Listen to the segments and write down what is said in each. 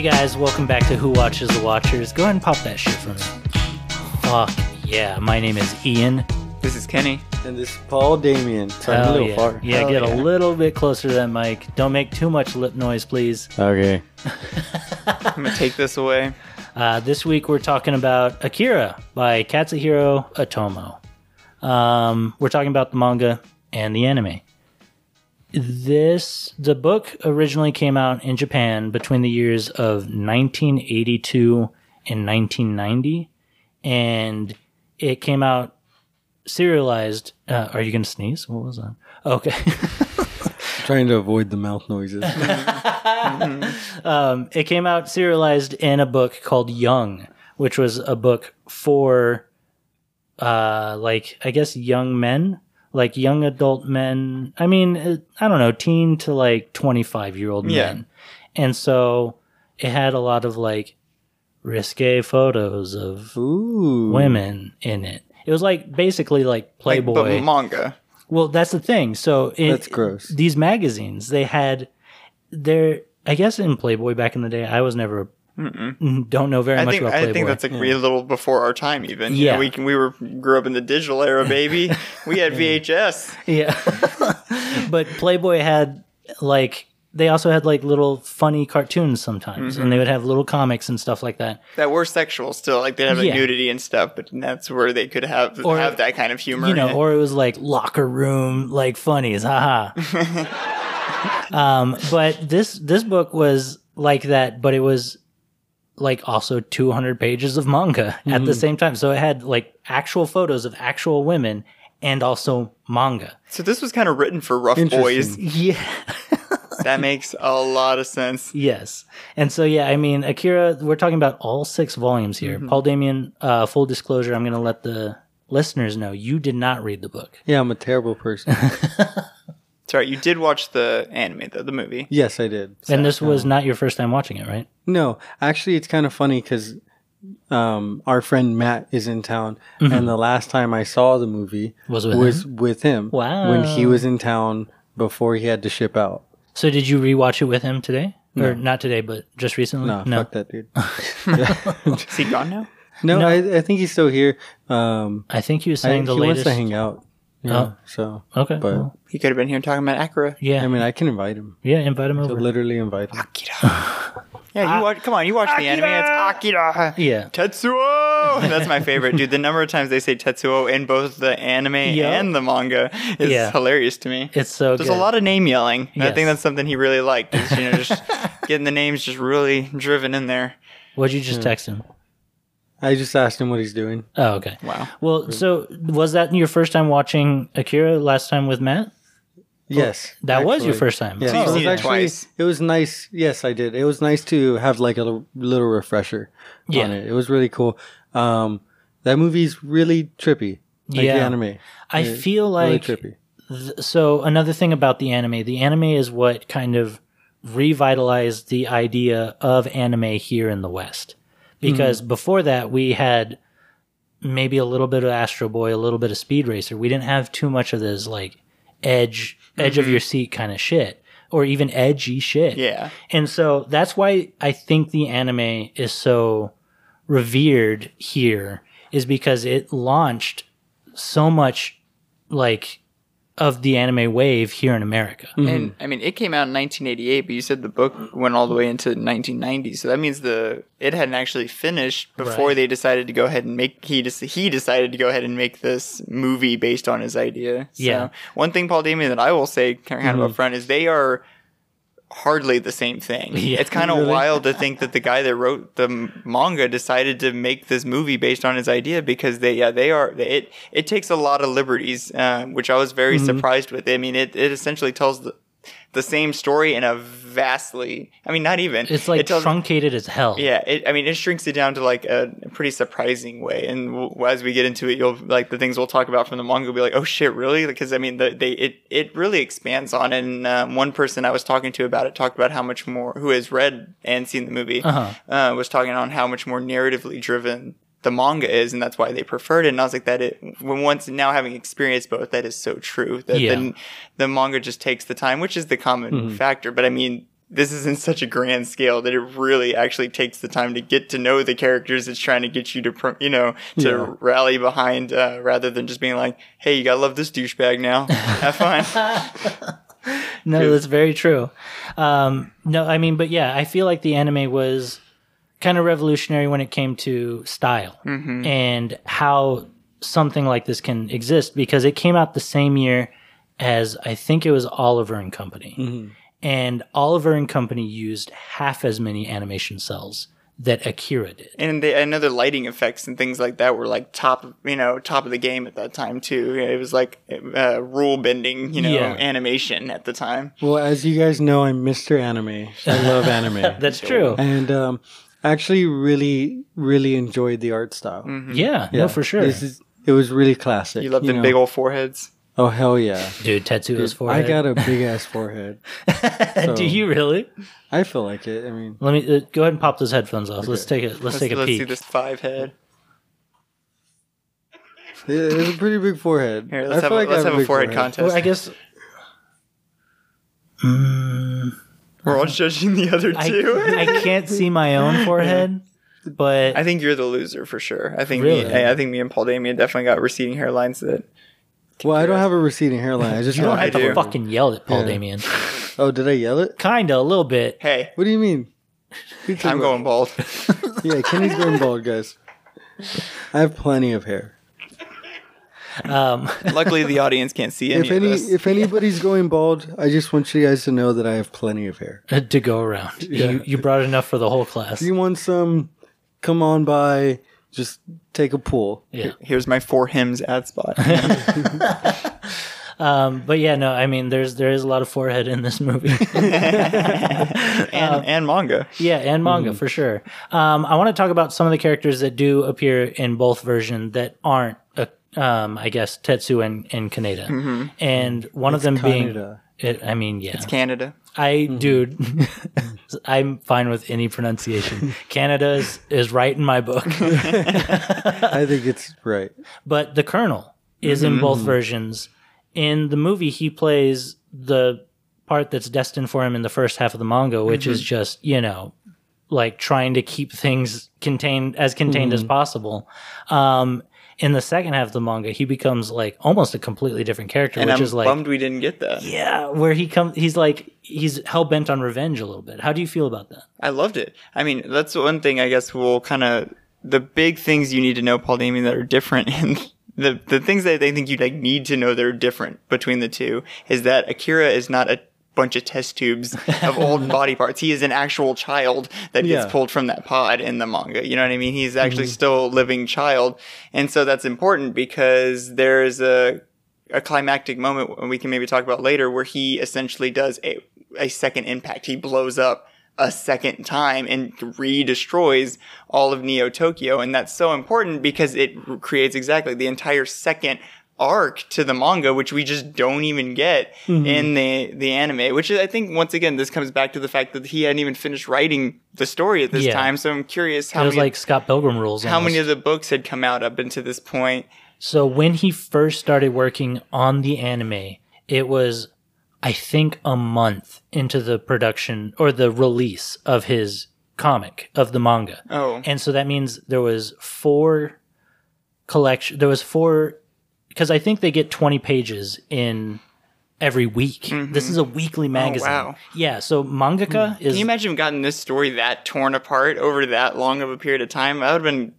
Hey guys, welcome back to Who Watches the Watchers. Go ahead and pop that shit for me. Fuck yeah, my name is Ian. This is Kenny. And this is Paul Damien. Sorry, I'm a Hell little yeah. far. Yeah, Hell get yeah. a little bit closer to that mic. Don't make too much lip noise, please. Okay. I'm gonna take this away. Uh, this week we're talking about Akira by Katsuhiro Otomo. Um, we're talking about the manga and the anime. This the book originally came out in Japan between the years of 1982 and 1990, and it came out serialized. Uh, are you gonna sneeze? What was that? Okay. trying to avoid the mouth noises. um, it came out serialized in a book called Young, which was a book for, uh, like I guess young men, like young adult men. I mean, I don't know, teen to like twenty five year old Yeah. men, and so it had a lot of like risque photos of Ooh. women in it. It was like basically like Like, Playboy. but manga. Well, that's the thing. So it, That's gross. These magazines, they had their. I guess in Playboy back in the day, I was never. Don't know very I much think about I think that's like a little before our time. Even You Yeah. know, we can, we were grew up in the digital era, baby. we had VHS. yeah, but Playboy had like they also had like little funny cartoons sometimes, Mm-hmm. and they would have little comics and stuff like that. that were sexual still. Like they have like Yeah. nudity and stuff, but that's where they could have Or- have that kind of humor. you know, or it was like locker room like funnies, haha. um, but this this book was like that, but it was like also 200 pages of manga at the same time. So it had like actual photos of actual women and also manga. so this was kind of written for rough boys. Yeah. That makes a lot of sense. Yes. And so, yeah, I mean, Akira, we're talking about all six volumes here. Paul Damien, uh, full disclosure, I'm going to let the listeners know you did not read the book. Yeah, I'm a terrible person. Sorry, you did watch the anime though, the movie. yes, I did. and this was not your first time watching it, right? No, actually, it's kind of funny because um, our friend Matt is in town, and the last time I saw the movie Mm-hmm. Was with was with him. Wow. When he was in town before he had to ship out. So, did you rewatch it with him today? Or not today, but just recently? No, fuck that dude. Is he gone now? no, No. I, I think he's still here. Um, I think he was I, saying he the wants to hang out. Yeah, Oh. so okay. But- well, He could have been here talking about Akira. yeah. I mean, I can invite him. yeah, invite him To over. literally invite him. Akira. yeah, you ah. watch. Come on, you watch the anime. It's Akira. Yeah. Tetsuo. That's my favorite, dude. The number of times they say Tetsuo in both the anime Yeah. and the manga is Yeah. hilarious to me. It's so There's good. a lot of name yelling. And I think that's something he really liked. Is, you know, just getting the names just really driven in there. What'd you just text him? I just asked him what he's doing. Oh, okay. Wow. Well, so was that your first time watching Akira last time with Matt? Yes, That was your first time. Yeah, So you've it was actually twice. it was nice. Yes, I did. It was nice to have like a little, little refresher Yeah. on it. It was really cool. Um, that movie's really trippy. Like Yeah. the anime. I It- feel really like trippy. th- so another thing about the anime, the anime is what kind of revitalized the idea of anime here in the West. Because hmm. before that we had maybe a little bit of Astro Boy, a little bit of Speed Racer. We didn't have too much of this like edge edge of mm-hmm. your seat kind of shit or even edgy shit. Yeah. And so that's why I think the anime is so revered here is because it launched so much like of the anime wave here in America. Mm-hmm. And I mean, it came out in 1988, but you said the book went all the way into 1990. So that means the it hadn't actually finished before Right. they decided to go ahead and make he just he decided to go ahead and make this movie based on his idea. So Yeah. One thing, Paul Damien, that I will say kind of mm-hmm. up front is they are hardly the same thing. Yeah. it's kind of wild to think that the guy that wrote the manga decided to make this movie based on his idea because they yeah they are it it takes a lot of liberties, uh, which I was very surprised with. I mean, it it essentially tells the the same story in a vastly I mean not even It's like it tells, truncated as hell. yeah, it, I mean, it shrinks it down to like a, pretty surprising way. And w- as we get into it, you'll like the things we'll talk about from the manga will be like, oh shit, really? Because I mean, the, they it it really expands on. And um, one person I was talking to about it talked about how much more who has read and seen the movie Uh-huh. uh, was talking on how much more narratively driven the manga is, and that's why they preferred it. And I was like, that it when once now having experienced both, that is so true. That Yeah. the, the manga just takes the time, which is the common factor. But I mean, this is in such a grand scale that it really actually takes the time to get to know the characters it's trying to get you to you know to Yeah. rally behind uh, rather than just being like hey you gotta love this douchebag now have fun No, that's very true. Um, no, I mean, but yeah, I feel like the anime was kind of revolutionary when it came to style and how something like this can exist because it came out the same year as I think it was Oliver and Company. And Oliver and Company used half as many animation cels that Akira did. and the, I know the lighting effects and things like that were like top, you know, top of the game at that time too. It was like uh, rule bending, you know, Yeah. animation at the time. Well, as you guys know, I'm Mr. Anime. I love anime. That's true. and um, actually really, really enjoyed the art style. Yeah, no, for sure. This is, it was really classic. You love them know? big old foreheads. Oh, hell yeah. Dude, Tetsuo's I forehead. I got a big ass forehead. Do you really? I feel like it. I mean, Let me uh, go ahead and pop those headphones off. Let's take a let's, Let's, take a let's peek. see this five head. it- it's a pretty big forehead. Here, let's have feel a, like let's have a big forehead contest. Well, I guess We're all uh-huh. judging the other two. I can't see my own forehead, but I think you're the loser for sure. I think Really? me, I I think me and Paul Damien definitely got receding hairlines that Well, I don't have a receding hairline. I just you don't I have to do. fucking yell at Paul Yeah. Damien. Oh, did I yell it? Kinda, a little bit. hey, What do you mean? You talking I'm about- going bald. Yeah, Kenny's going bald, guys. I have plenty of hair. Um, Luckily, the audience can't see any If any, of this. if anybody's going bald, I just want you guys to know that I have plenty of hair. to go around. You you brought enough for the whole class. If you want some, come on by. Just take a pull. Yeah. Here's my for Hims ad spot. Um, but yeah, no, I mean, there's there is a lot of forehead in this movie. and, and manga. yeah, and manga for sure. Um, I want to talk about some of the characters that do appear in both versions that aren't, uh, um, I guess, Tetsu and, and Kaneda. Mm-hmm. And one of them being, Kaneda. it, I mean, yeah. It's Canada. I, mm-hmm. dude, I'm fine with any pronunciation. Canada is, is right in my book. I think it's right. But the Colonel is in mm-hmm. both versions. In the movie, he plays the part that's destined for him in the first half of the manga, which is just, you know, like trying to keep things contained as contained as possible. Um, in the second half of the manga, he becomes like almost a completely different character, And which I'm is like, bummed we didn't get that. yeah, where he comes, he's like, he's hell bent on revenge a little bit. How do you feel about that? I loved it. I mean, that's one thing I guess we'll kind of the big things you need to know, Paul Damien, that are different, and the the things that they think you like need to know that are different between the two is that Akira is not a bunch of test tubes of old body parts. He is an actual child that Yeah. gets pulled from that pod in the manga. You know what I mean? He's actually mm-hmm. still a living child, and so that's important because there's a a climactic moment we can maybe talk about later where he essentially does a, a second impact. He blows up a second time and re-destroys all of Neo Tokyo. And that's so important because it creates exactly the entire second arc to the manga, which we just don't even get mm-hmm. in the, the anime, which is, I think once again, this comes back to the fact that he hadn't even finished writing the story at this Yeah. time. So I'm curious how It was many, like Scott Pilgrim rules. how many of the books had come out up until this point. So when he first started working on the anime, it was, I think, a month into the production or the release of his comic of the manga. Oh. And so that means there was four collection. There was four because I think they get twenty pages in every week. This is a weekly magazine. wow. Yeah. So mangaka is Can you imagine gotten this story that torn apart over that long of a period of time? That would have been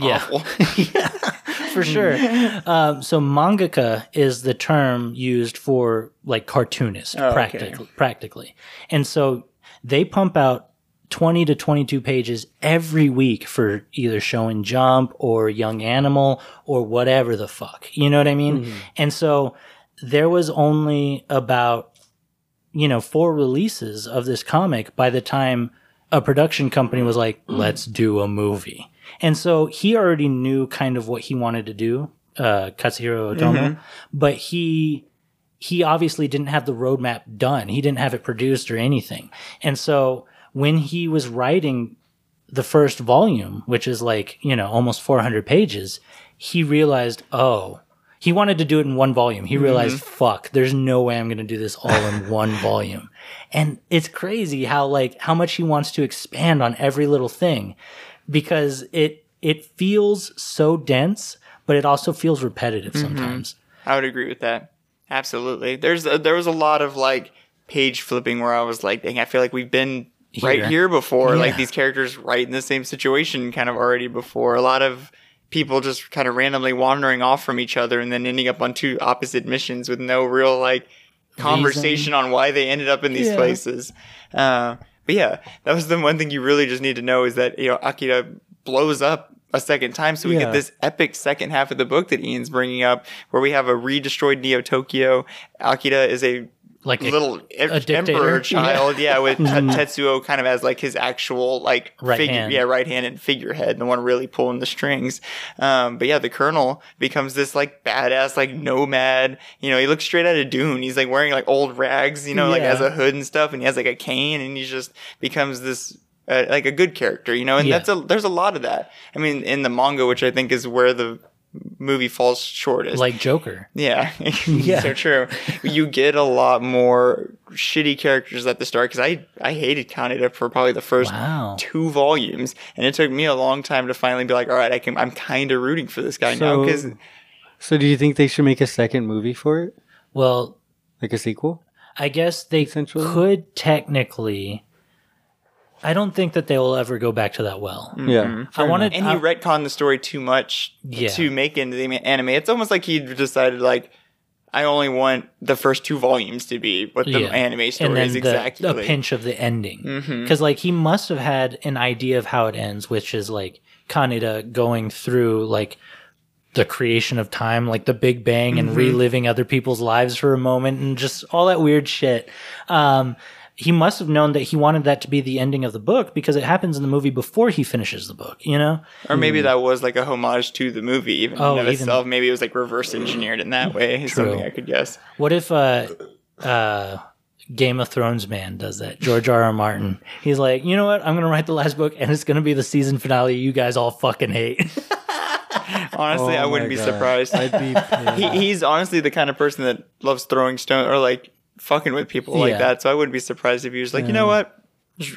yeah. awful. for sure. Um, so mangaka is the term used for like cartoonist, Oh, okay. practically, practically. And so they pump out 20 to 22 pages every week for either Shonen Jump or Young Animal or whatever the fuck. You know what I mean? Mm-hmm. And so there was only about, you know, four releases of this comic by the time a production company was like, mm. let's do a movie. And so he already knew kind of what he wanted to do, uh, Katsuhiro Otomo, mm-hmm. but he, he obviously didn't have the roadmap done. He didn't have it produced or anything. And so when he was writing the first volume, which is like, you know, almost 400 pages, he realized, oh, he wanted to do it in one volume. He mm-hmm. realized, fuck, there's no way I'm going to do this all in one volume. And it's crazy how like how much he wants to expand on every little thing because it it feels so dense, but it also feels repetitive mm-hmm. sometimes. I would agree with that. Absolutely. There's a, there was a lot of like page flipping where I was like, dang, I feel like we've been right Here. before. Yeah. Like these characters right in the same situation kind of already before. A lot of people just kind of randomly wandering off from each other and then ending up on two opposite missions with no real like conversation on why they ended up in these Yeah. places. Uh, but yeah, that was the one thing you really just need to know is that, you know, Akira blows up a second time. So we Yeah. get this epic second half of the book that Ian's bringing up where we have a re-destroyed Neo Tokyo. Akira is a Like a- little a emperor child. Yeah, with Te- Tetsuo kind of as like his actual like Right figure, hand. yeah, right hand and figurehead, the one really pulling the strings. Um, but yeah, the colonel becomes this like badass, like nomad. You know, he looks straight out of Dune. He's like wearing like old rags, you know, like Yeah. as a hood and stuff, and he has like a cane, and he just becomes this. Uh, like a good character, you know, and Yeah. that's a there's a lot of that. I mean, in the manga, which I think is where the movie falls shortest. Like Joker. Yeah, Yeah. so true. You get a lot more shitty characters at the start because I I hated Kaneda for probably the first Wow. two volumes, and it took me a long time to finally be like, all right, I can. I'm kind of rooting for this guy now because So do you think they should make a second movie for it? Well, Like a sequel? I guess they could technically. I don't think that they will ever go back to that well. Yeah. I wanted. and he I- retconned the story too much Yeah. to make it into the anime. It's almost like he decided like. I only want the first two volumes to be what the Yeah. anime story and then is the, exactly. a pinch of the ending Mm-hmm. because like he must have had an idea of how it ends which is like kaneda going through like the creation of time like the big bang and Mm-hmm. reliving other people's lives for a moment and just all that weird shit um he must have known that he wanted that to be the ending of the book because it happens in the movie before he finishes the book you know Or maybe that was like a homage to the movie, even Oh, in of even- itself. Maybe it was like reverse engineered in that way. Is True. something I could guess. What if uh uh Game of Thrones man does that? George R. R. Martin. He's like, you know what? I'm gonna write the last book, and it's gonna be the season finale. You guys all fucking hate. Honestly, I Oh wouldn't my be God. surprised. I'd be pissed. he, he's honestly the kind of person that loves throwing stone or like fucking with people like Yeah. that. So I wouldn't be surprised if he was like, you know what?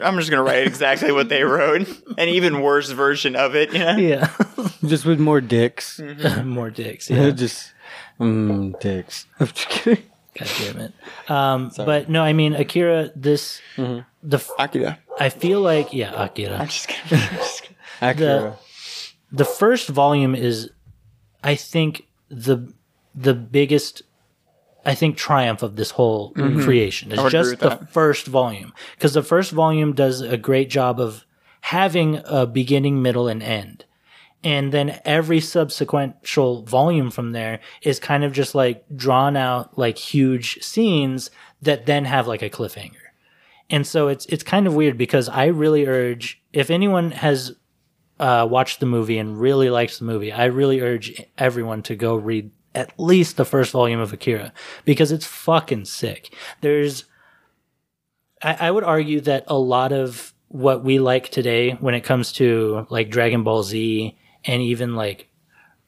I'm just gonna write exactly what they wrote, an even worse version of it. You know? yeah, Just with more dicks. more dicks. Yeah, Just mm, dicks. I'm just kidding. god damn it. Um, but no, I mean Akira. This the f- Akira. I feel like yeah, Akira. I'm just kidding. I'm just kidding. Acura. the first volume is i think the the biggest i think triumph of this whole creation. Is just the that. first volume. Because the first volume does a great job of having a beginning middle and end. And then every subsequential volume from there is kind of just like drawn out like huge scenes that then have like a cliffhanger. And so it's it's kind of weird because I really urge if anyone has uh, watched the movie and really likes the movie, I really urge everyone to go read at least the first volume of Akira because it's fucking sick. There's, I, I would argue that a lot of what we like today when it comes to like Dragon Ball Z and even like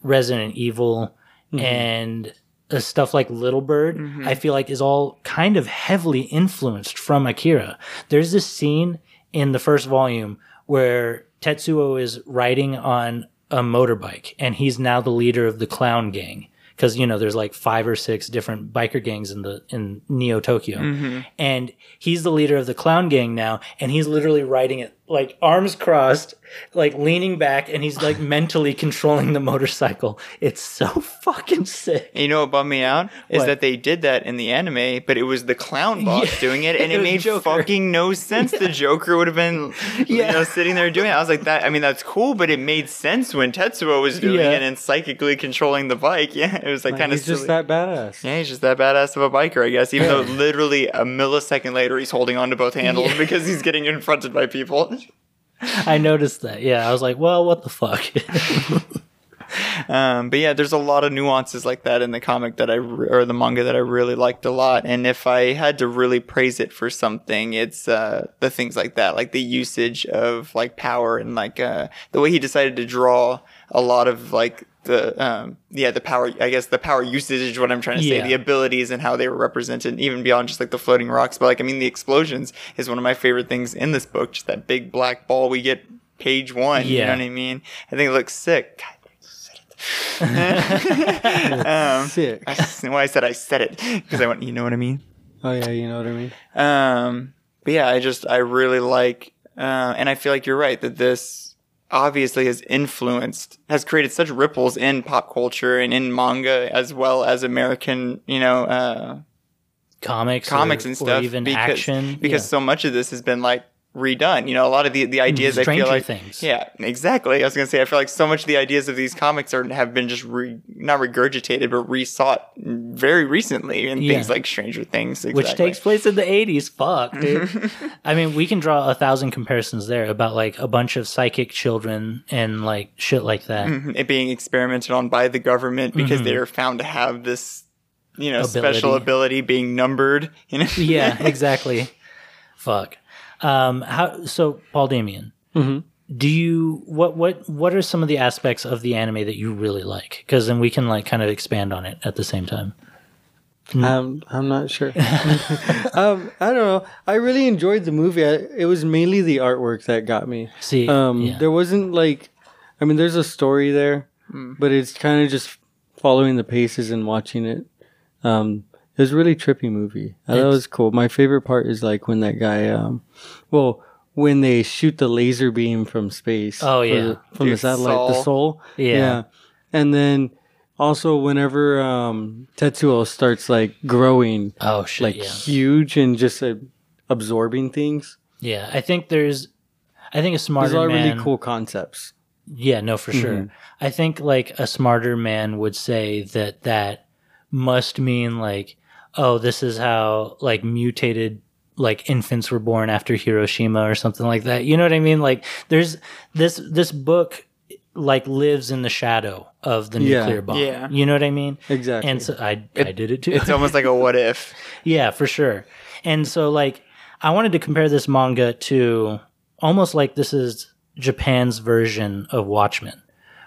Resident Evil and uh, stuff like Little Bird, I feel like is all kind of heavily influenced from Akira. There's this scene in the first volume where Tetsuo is riding on a motorbike and he's now the leader of the clown gang because you know there's like five or six different biker gangs in the in Neo Tokyo. Mm-hmm. And he's the leader of the clown gang now and he's literally riding it like arms crossed like leaning back and he's like mentally controlling the motorcycle it's so fucking sick And you know what bummed me out is What? that they did that in the anime, but it was the clown boss Yeah. doing it, and It it, made Joker. fucking no sense. The Joker would have been, you Yeah. know, sitting there doing it. I was like, that. I mean, that's cool, but it made sense when Tetsuo was doing Yeah. it and psychically controlling the bike. Yeah, it was like, kind of He's just that badass. Yeah, he's just that badass of a biker, I guess. Even though literally a millisecond later he's holding onto both handles Yeah. because he's getting confronted by people. I noticed that yeah I was like well what the fuck Um, but yeah, there's a lot of nuances like that in the comic that I re- or the manga that I really liked a lot. And if I had to really praise it for something, it's uh, the things like that, like the usage of like power and like uh, the way he decided to draw a lot of like the um yeah the power I guess the power usage is what I'm trying to say Yeah. the abilities and how they were represented even beyond just like the floating rocks but like I mean the explosions is one of my favorite things in this book just that big black ball we get page one you know what I mean I think it looks sick God, I said it. um, Sick. I, well, I said I said it because I want you know what I mean Oh yeah, you know what I mean. um, but yeah, I just I really like, uh, and I feel like you're right that this obviously has influenced, has created such ripples in pop culture and in manga as well as American, you know, uh, comics, comics or, and stuff. even because, action. because yeah. so much of this has been like redone. You know, a lot of the the ideas I feel like Things. Yeah, exactly. I was gonna say I feel like so much of the ideas of these comics are have been just re, not regurgitated but resought very recently in things like Stranger Things, which takes place in the 80s. Fuck, dude. I mean, we can draw a thousand comparisons there about like a bunch of psychic children and like shit like that. Mm-hmm. it being experimented on by the government because mm-hmm. they are found to have this, you know, special Ability. ability being numbered. You know, Yeah, exactly. Fuck. Um, how so, Paul Damien? Do you what what what are some of the aspects of the anime that you really like? Because then we can like kind of expand on it at the same time. Um, I'm not sure. um, I don't know. I really enjoyed the movie. I, it was mainly the artwork that got me. See, Um, yeah. there wasn't like, I mean, there's a story there, but it's kind of just following the paces and watching it. Um, it was a really trippy movie. I thought it was cool. My favorite part is like when that guy, um, well, when they shoot the laser beam from space. Oh, yeah. the- from the Dude, satellite, the SOL. SOL. Yeah. and then also whenever um, Tetsuo starts like growing, oh shit, like yeah, huge and just uh, absorbing things. yeah. I think there's, I think a There's smarter a lot of man. really cool concepts. Yeah, no, for sure. I think like a smarter man would say that that must mean like, oh, this is how like mutated like infants were born after Hiroshima or something like that. You know what I mean? Like there's this this book like lives in the shadow of the Yeah. nuclear bomb. Yeah. You know what I mean? Exactly. And so I I did it too. it's almost like a what if. Yeah, for sure. And so like I wanted to compare this manga to almost like this is Japan's version of Watchmen.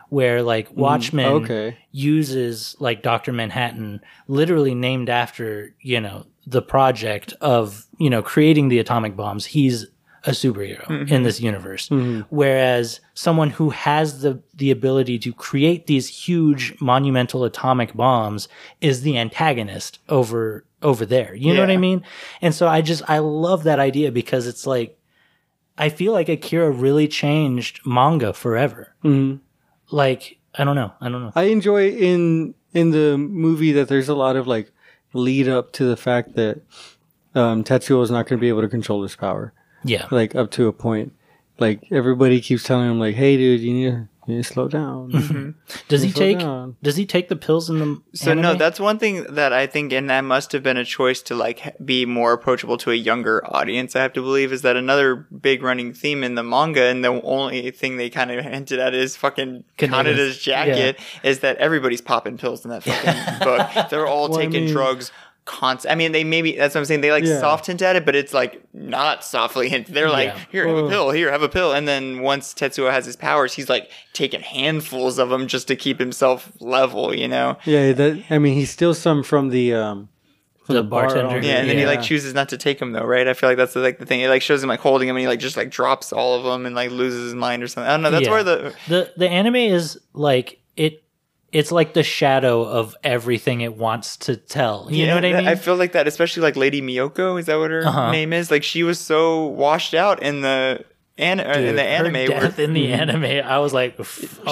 Where like mm, Watchmen okay. uses like Dr. Manhattan literally named after, you know, the project of, you know, creating the atomic bombs. He's a superhero in mm-hmm. this universe. Mm-hmm. Whereas someone who has the the ability to create these huge monumental atomic bombs is the antagonist over over there. You know what I mean? And so I just I love that idea because it's like I feel like Akira really changed manga forever. Mhm. Like I don't know. I don't know. I enjoy in in the movie that there's a lot of like lead up to the fact that um, Tetsuo is not going to be able to control his power, Yeah. like up to a point. Like everybody keeps telling him, like, "Hey, dude, you need to, you need to slow down." Mm-hmm. Does he Slow take down. does he take the pills in the So no, that's one thing that I think, and that must have been a choice to like be more approachable to a younger audience. I have to believe is that another big running theme in the manga, and the only thing they kind of hinted at is fucking Kaneda's- Kaneda's jacket, is that everybody's popping pills in that fucking book. They're all Well, I taking mean- drugs. Constant. I mean, they maybe that's what I'm saying. They like Yeah. soft hint at it, but it's like not softly hint. They're like, Yeah. here, have a pill. Here, have a pill. And then once Tetsuo has his powers, he's like taking handfuls of them just to keep himself level. You know. yeah, that I mean, he steals some from the um, from The bar bartender. owner. Yeah, and then he like chooses not to take them though, right? I feel like that's the, like the thing. It like shows him like holding him, and he like just like drops all of them and like loses his mind or something. I don't know. That's Yeah. where the the the anime is like it it's like the shadow of everything it wants to tell. You know what I mean? I feel like that, especially like Lady Miyako. Is that what her Uh-huh. name is? Like she was so washed out in the an- or in the anime. where- death in the mm. anime, I was like,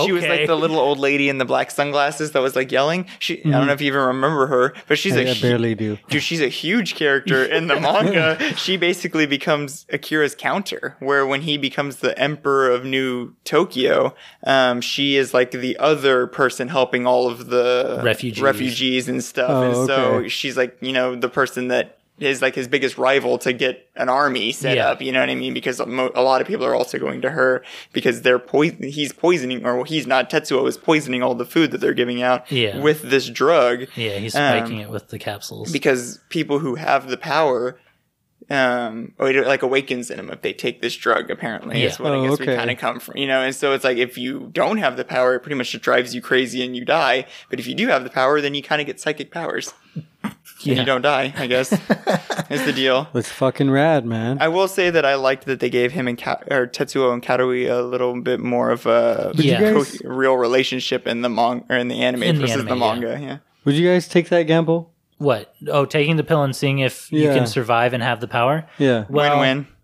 She was like the little old lady in the black sunglasses that was like yelling. She, I don't mm-hmm. know if you even remember her, but she's I, a I hu- barely do. Dude, she's a huge character in the manga. she basically becomes Akira's counter, where when he becomes the emperor of New Tokyo, um, she is like the other person helping all of the Refugees. refugees and stuff. Oh, and so she's like, you know, the person that is like his biggest rival to get an army set Yeah. up. You know what I mean? Because a mo- a lot of people are also going to her because they're poison. He's poisoning, or he's not. Tetsuo is poisoning all the food that they're giving out Yeah. with this drug yeah, he's um, it with the capsules. because people who have the power um, or it like awakens in them if they take this drug. Apparently, is Yeah. what I Oh, guess we kind of come from, you know. And so it's like if you don't have the power, it pretty much just drives you crazy and you die. But if you do have the power, then you kind of get psychic powers. And you don't die, I guess. is the deal. It's fucking rad, man. I will say that I liked that they gave him and Ka- or Tetsuo and Kaori a little bit more of a Yeah. co- guys- real relationship in the manga or in the anime In the versus anime, the manga. Yeah. Would you guys take that gamble? What? Oh, taking the pill and seeing if you can survive and have the power. Yeah. Well, Win-win.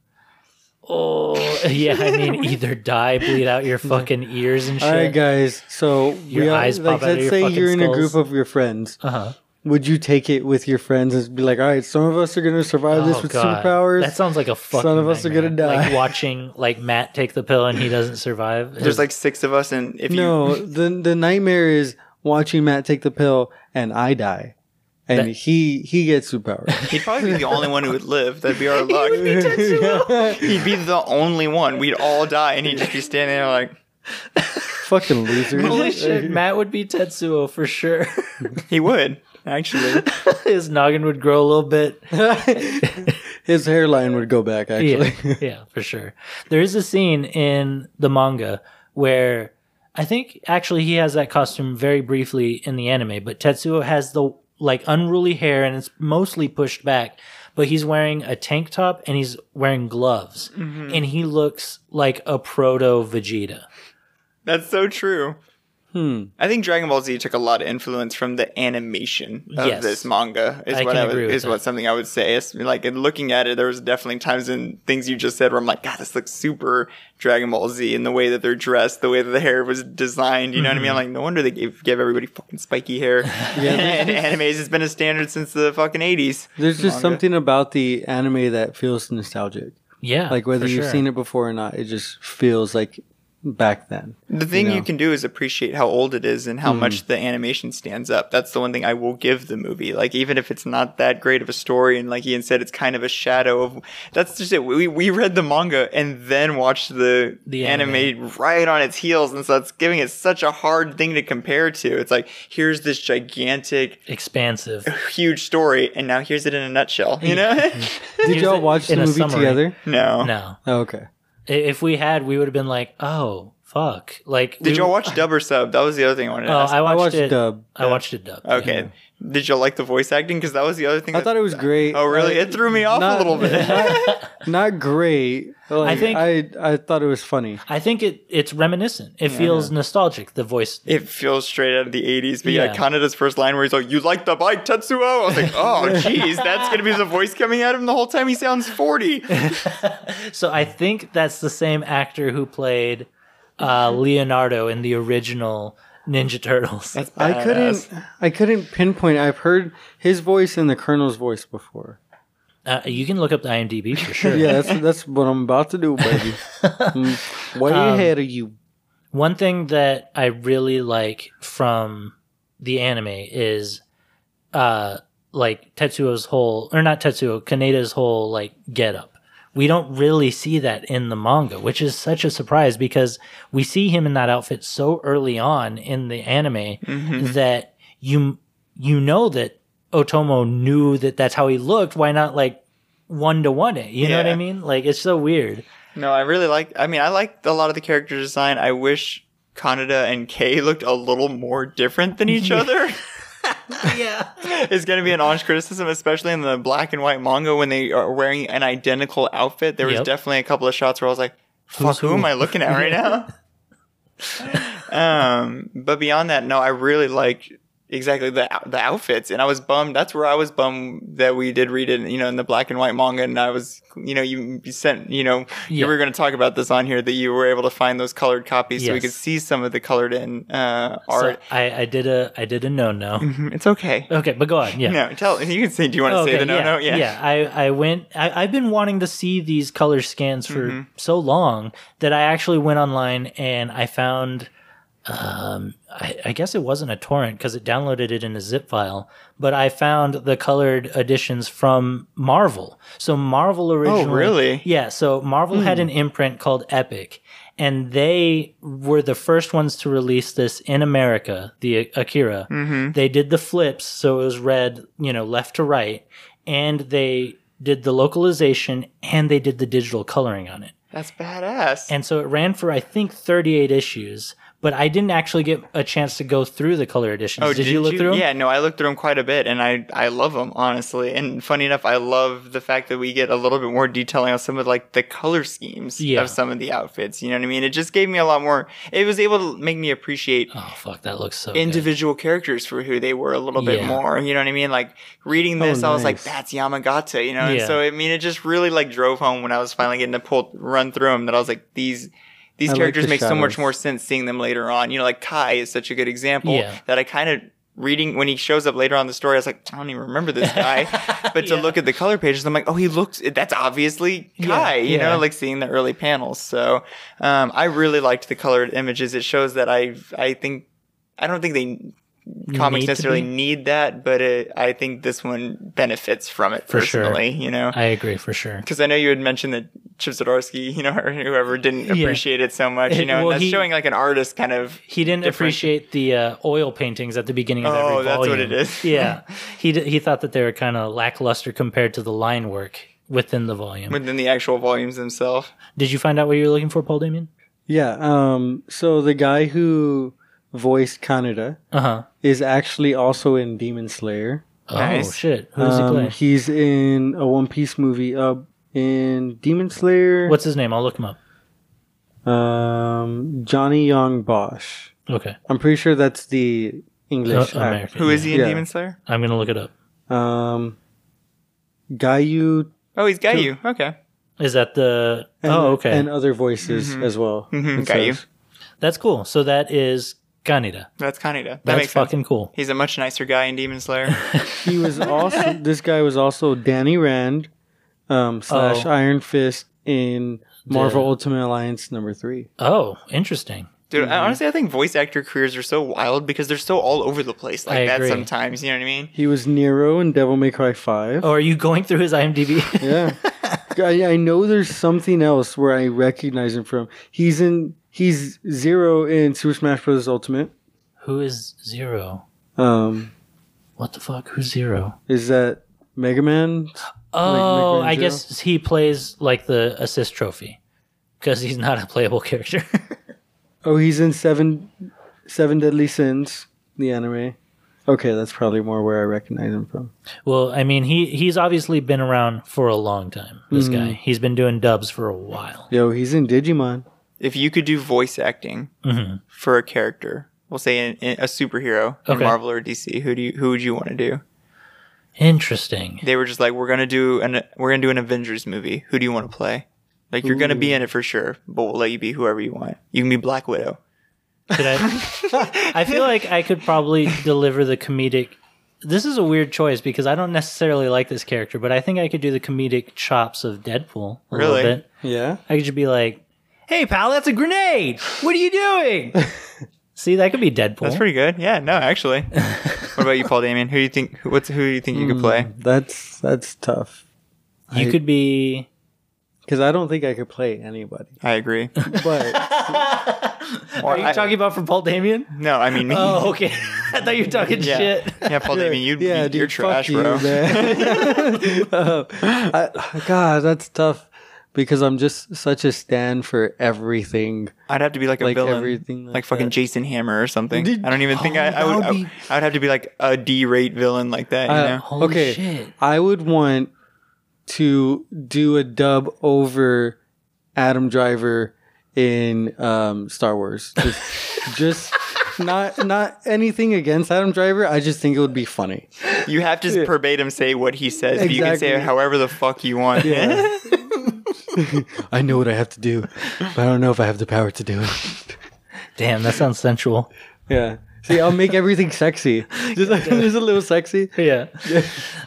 Oh, yeah. I mean, either die, bleed out your fucking ears and shit. All right, guys. So Your we are, eyes like, pop out let's your say fucking you're in a group of your friends. Uh huh. Would you take it with your friends and be like, all right, some of us are going to survive this with superpowers? Oh, That sounds like a fucking. Some of us are gonna oh, die. Like watching like Matt take the pill and he doesn't survive. There's like six of us, and if no, you the the nightmare is watching Matt take the pill and I die, and That- he he gets superpowers. He'd probably be the only one who would live. That'd be our luck. He'd be the only one. We'd all die, and he'd just be standing there like Fucking losers. Holy shit, Matt would be Tetsuo for sure. he would actually. His noggin would grow a little bit. His hairline would go back. Actually, Yeah, yeah, for sure. There is a scene in the manga where I think actually he has that costume very briefly in the anime, but Tetsuo has the like unruly hair and it's mostly pushed back, but he's wearing a tank top and he's wearing gloves mm-hmm. and he looks like a proto Vegeta. That's so true. Hmm. I think Dragon Ball Z took a lot of influence from the animation of Yes. this manga. Is I what can I would, agree with is what something I would say. It's like in looking at it, there was definitely times in things you just said where I'm like, God, this looks super Dragon Ball Z in the way that they're dressed, the way that the hair was designed. You know what I mean? I'm like, no wonder they gave, gave everybody fucking spiky hair. and animes has been a standard since the fucking 80s. there's just Manga. something about the anime that feels nostalgic. Yeah. Like whether you've sure. seen it before or not, it just feels like back then. The thing you, know? can do is appreciate how old it is and how Hmm. much the animation stands up. That's the one thing I will give the movie. Like even if it's not that great of a story, and like Ian said, it's kind of a shadow of. That's just it. We we read the manga and then watched the, The anime. anime. right on its heels, and so it's giving it such a hard thing to compare to. It's like here's this gigantic, expansive. huge story, and now here's it in a nutshell. You know? Did y'all watch the movie summary. together? no. No. Oh, okay. If we had, we would have been like, "Oh, fuck!" Like, Did we- y'all watch dub or sub? That was the other thing I wanted to Oh, ask. I watched, watched it. dub. I watched it dub. okay. Did y'all like the voice acting? Because that was the other thing. I that- thought it was great. Oh, really? I- It threw me off not, a little bit. Not, not great. Like, think- I I thought it was funny. I think it it's reminiscent. It feels nostalgic. The voice. it feels straight out of the 80s. But yeah, Yeah. Kanada's first line where he's like, You like the bike, Tetsuo? I was like, Oh, jeez, that's going to be the voice coming at him the whole time. He sounds 40. So I think that's the same actor who played uh, Leonardo in the original Ninja Turtles. That's I couldn't I couldn't pinpoint. I've heard his voice and the Colonel's voice before. Uh, you can look up the IMDb for sure. Yeah, that's that's what I'm about to do, baby. Mm, Way Um, ahead of you. One thing that I really like from the anime is uh like Tetsuo's whole or not Tetsuo, Kaneda's whole like get up. We don't really see that in the manga, which is such a surprise because we see him in that outfit so early on in the anime mm-hmm. that you you know that Otomo knew that that's how he looked. Why not like one to one it? You know what I mean? Like it's so weird. No, I really like, I mean, I like a lot of the character design. I wish Kanada and Kei looked a little more different than each other. Yeah. It's going to be an honest criticism, especially in the black and white manga when they are wearing an identical outfit. There was Yep. definitely a couple of shots where I was like, fuck, who who? am I looking at right now? um, but beyond that, no, I really like exactly the the outfits, and I was bummed. That's where I was bummed that we did read it, you know, in the black and white manga, and I was, you know, you, you sent, you know, you Yeah. were going to talk about this on here that you were able to find those colored copies, so we could see some of the colored in uh, So art. I, I did a I did a no no. It's okay. Okay, but go on. Yeah. No, tell you can say. Do you want to say the no yeah, no? Yeah. yeah. I, I went. I, I've been wanting to see these color scans for Mm-hmm. so long that I actually went online and I found. Um, I, I guess it wasn't a torrent because it downloaded it in a zip file, but I found the colored editions from Marvel. So Marvel originally, Oh, really? yeah. So Marvel had an imprint called Epic, and they were the first ones to release this in America. The Akira. They did the flips, so it was read, you know, left to right, and they did the localization and they did the digital coloring on it. That's badass. And so it ran for I think 38 issues, but I didn't actually get a chance to go through the color editions. Oh, did, you look through them? Yeah, no, I looked through them quite a bit, and I I love them honestly. And funny enough, I love the fact that we get a little bit more detailing on some of like the color schemes Yeah. of some of the outfits. You know what I mean? It just gave me a lot more. It was able to make me appreciate Oh fuck, that looks so good. individual characters for who they were a little bit more. You know what I mean? Like reading oh, this, I was like, "That's Yamagata," you know. Yeah. so I mean, it just really like drove home when I was finally getting to pull run through them that I was like, "These." These I like characters the make so much more sense seeing them later on. You know, like Kai is such a good example Yeah. that I kind of reading when he shows up later on in the story. I was like, I don't even remember this guy, but to Yeah. look at the color pages, I'm like, oh, he looks. That's obviously Kai. Yeah, you yeah. know, like seeing the early panels. So um, I really liked the colored images. It shows that I I think I don't think they comics necessarily need that, but it, I think this one benefits from it For sure. personally. You know. I agree for sure. because I know you had mentioned that Chip Zdarsky, you know, or whoever didn't Yeah. appreciate it so much, you know, Well, that's he- showing like an artist kind of. He didn't different- appreciate the uh, oil paintings at the beginning of Oh, every that's what it is. yeah, he d- he thought that they were kind of lackluster compared to the line work within the volume. within the actual volumes themselves. Did you find out what you were looking for, Paul Damien? Yeah. Um. So the guy who voiced Kaneda Uh huh. is actually also in Demon Slayer. Oh Nice. shit! Who does he Um, play? He's in a One Piece movie. Uh, in Demon Slayer. What's his name? I'll look him up. um Johnny Yong Bosch? Okay, I'm pretty sure that's the English. Uh, act- American. Who is he in Yeah. Demon Slayer? I'm gonna look it up. Um, Gayu. Oh, he's Gayu. Okay. Is that the? And, oh, okay. And other voices as well. Mhm, it Gayu. That's cool. So that is Kaneda. That's Kaneda. That That's makes sense. fucking cool. He's a much nicer guy in Demon Slayer. He was also. this guy was also Danny Rand, um, slash Oh. Iron Fist in Marvel The- Ultimate Alliance number three. Oh, interesting. Dude, I, honestly, I think voice actor careers are so wild because they're so all over the place like I that agree. sometimes. You know what I mean? He was Nero in Devil May Cry Five. Oh, are you going through his IMDb? Yeah. I, I know there's something else where I recognize him from. He's in he's Zero in Super Smash Bros. Ultimate. Who is Zero? Um What the fuck? Who's Zero? is that Mega Man? Oh, Mega Man I Zero? guess he plays like the assist trophy because he's not a playable character. Oh, he's in Seven Seven Deadly Sins, the anime. Okay, that's probably more where I recognize him from. well, I mean, he he's obviously been around for a long time. This Mm-hmm. guy, he's been doing dubs for a while. Yo, he's in Digimon. If you could do voice acting hmm for a character, we'll say in, in a superhero in Marvel or DC, who do you who would you want to do? Interesting. They were just like, we're gonna do an we're gonna do an Avengers movie. Who do you want to play? Like you're gonna be in it for sure, but we'll let you be whoever you want. You can be Black Widow. Could I? I feel like I could probably deliver the comedic. This is a weird choice because I don't necessarily like this character, but I think I could do the comedic chops of Deadpool a Really? little bit. Yeah. I could just be like, "Hey, pal, that's a grenade. What are you doing?" See, that could be Deadpool. That's pretty good. Yeah, no, actually. what about you, Paul Damien? Who do you think? Who, what's who do you think you could play? That's that's tough. you I- could be. Because I don't think I could play anybody. I agree. But Are you I- talking about for Paul Damien? No, I mean me. Oh, okay. I thought you were talking yeah. shit. Yeah, Paul Damien, you, yeah, you, dude, you're fuck trash, you, bro. man. Uh, I, God, that's tough because I'm just such a stand for everything. I'd have to be like a Like villain, everything like, like fucking that. Jason Hammer or something. Dude, I don't even think I, oh, I would. I, would would- be- I would have to be like a D-rate villain like that. You Uh, know? Holy okay, shit. I would want to do a dub over Adam Driver in um, Star Wars. Just, just not not anything against Adam Driver. I just think it would be funny. You have to verbatim say what he says, but you can say it however the fuck you want. Yeah. I know what I have to do, but I don't know if I have the power to do it. Damn, that sounds sensual. Yeah. See, I'll make everything sexy. Just, just a little sexy. Yeah.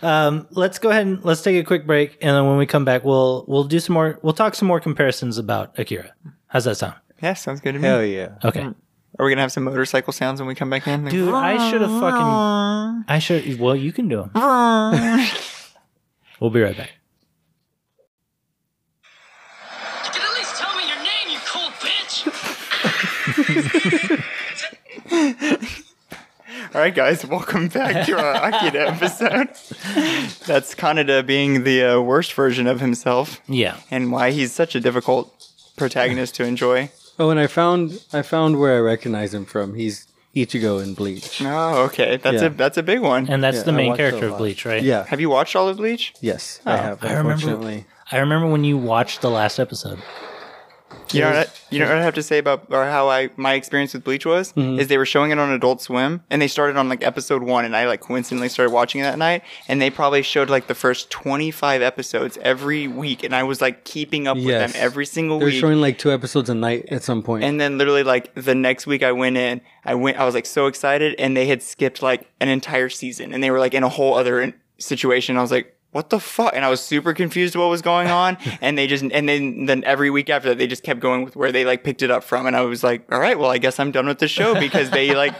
um, let's go ahead and let's take a quick break, and then when we come back, we'll we'll do some more. We'll talk some more comparisons about Akira. How's that sound? yeah, sounds good to me. Hell yeah. Okay. Are we gonna have some motorcycle sounds when we come back in? Like, Dude, I should have fucking. I should. Well, you can do them. we'll be right back. All right, guys, welcome back to our Akira episode. That's Kaneda being the uh, worst version of himself, Yeah. and why he's such a difficult protagonist to enjoy. Oh, and I found I found where I recognize him from. He's Ichigo in Bleach. Oh, okay, that's Yeah. a that's a big one. And that's Yeah, the I main watched character a of lot. Bleach, right? Yeah. Have you watched all of Bleach? Yes, I have. I remember- Unfortunately, I remember when you watched the last episode. You know, what I, you know what I have to say about or how I my experience with Bleach was Mm-hmm. is they were showing it on Adult Swim and they started on like episode one and I like coincidentally started watching it that night and they probably showed like the first twenty five episodes every week and I was like keeping up with them every single they're week. showing like two episodes a night at some point. and then literally like the next week I went in, I went, I was like so excited and they had skipped like an entire season and they were like in a whole other situation. I was like, what the fuck? And I was super confused what was going on. and they just, and then, then every week after that, they just kept going with where they like picked it up from. And I was like, all right, well, I guess I'm done with the show because they like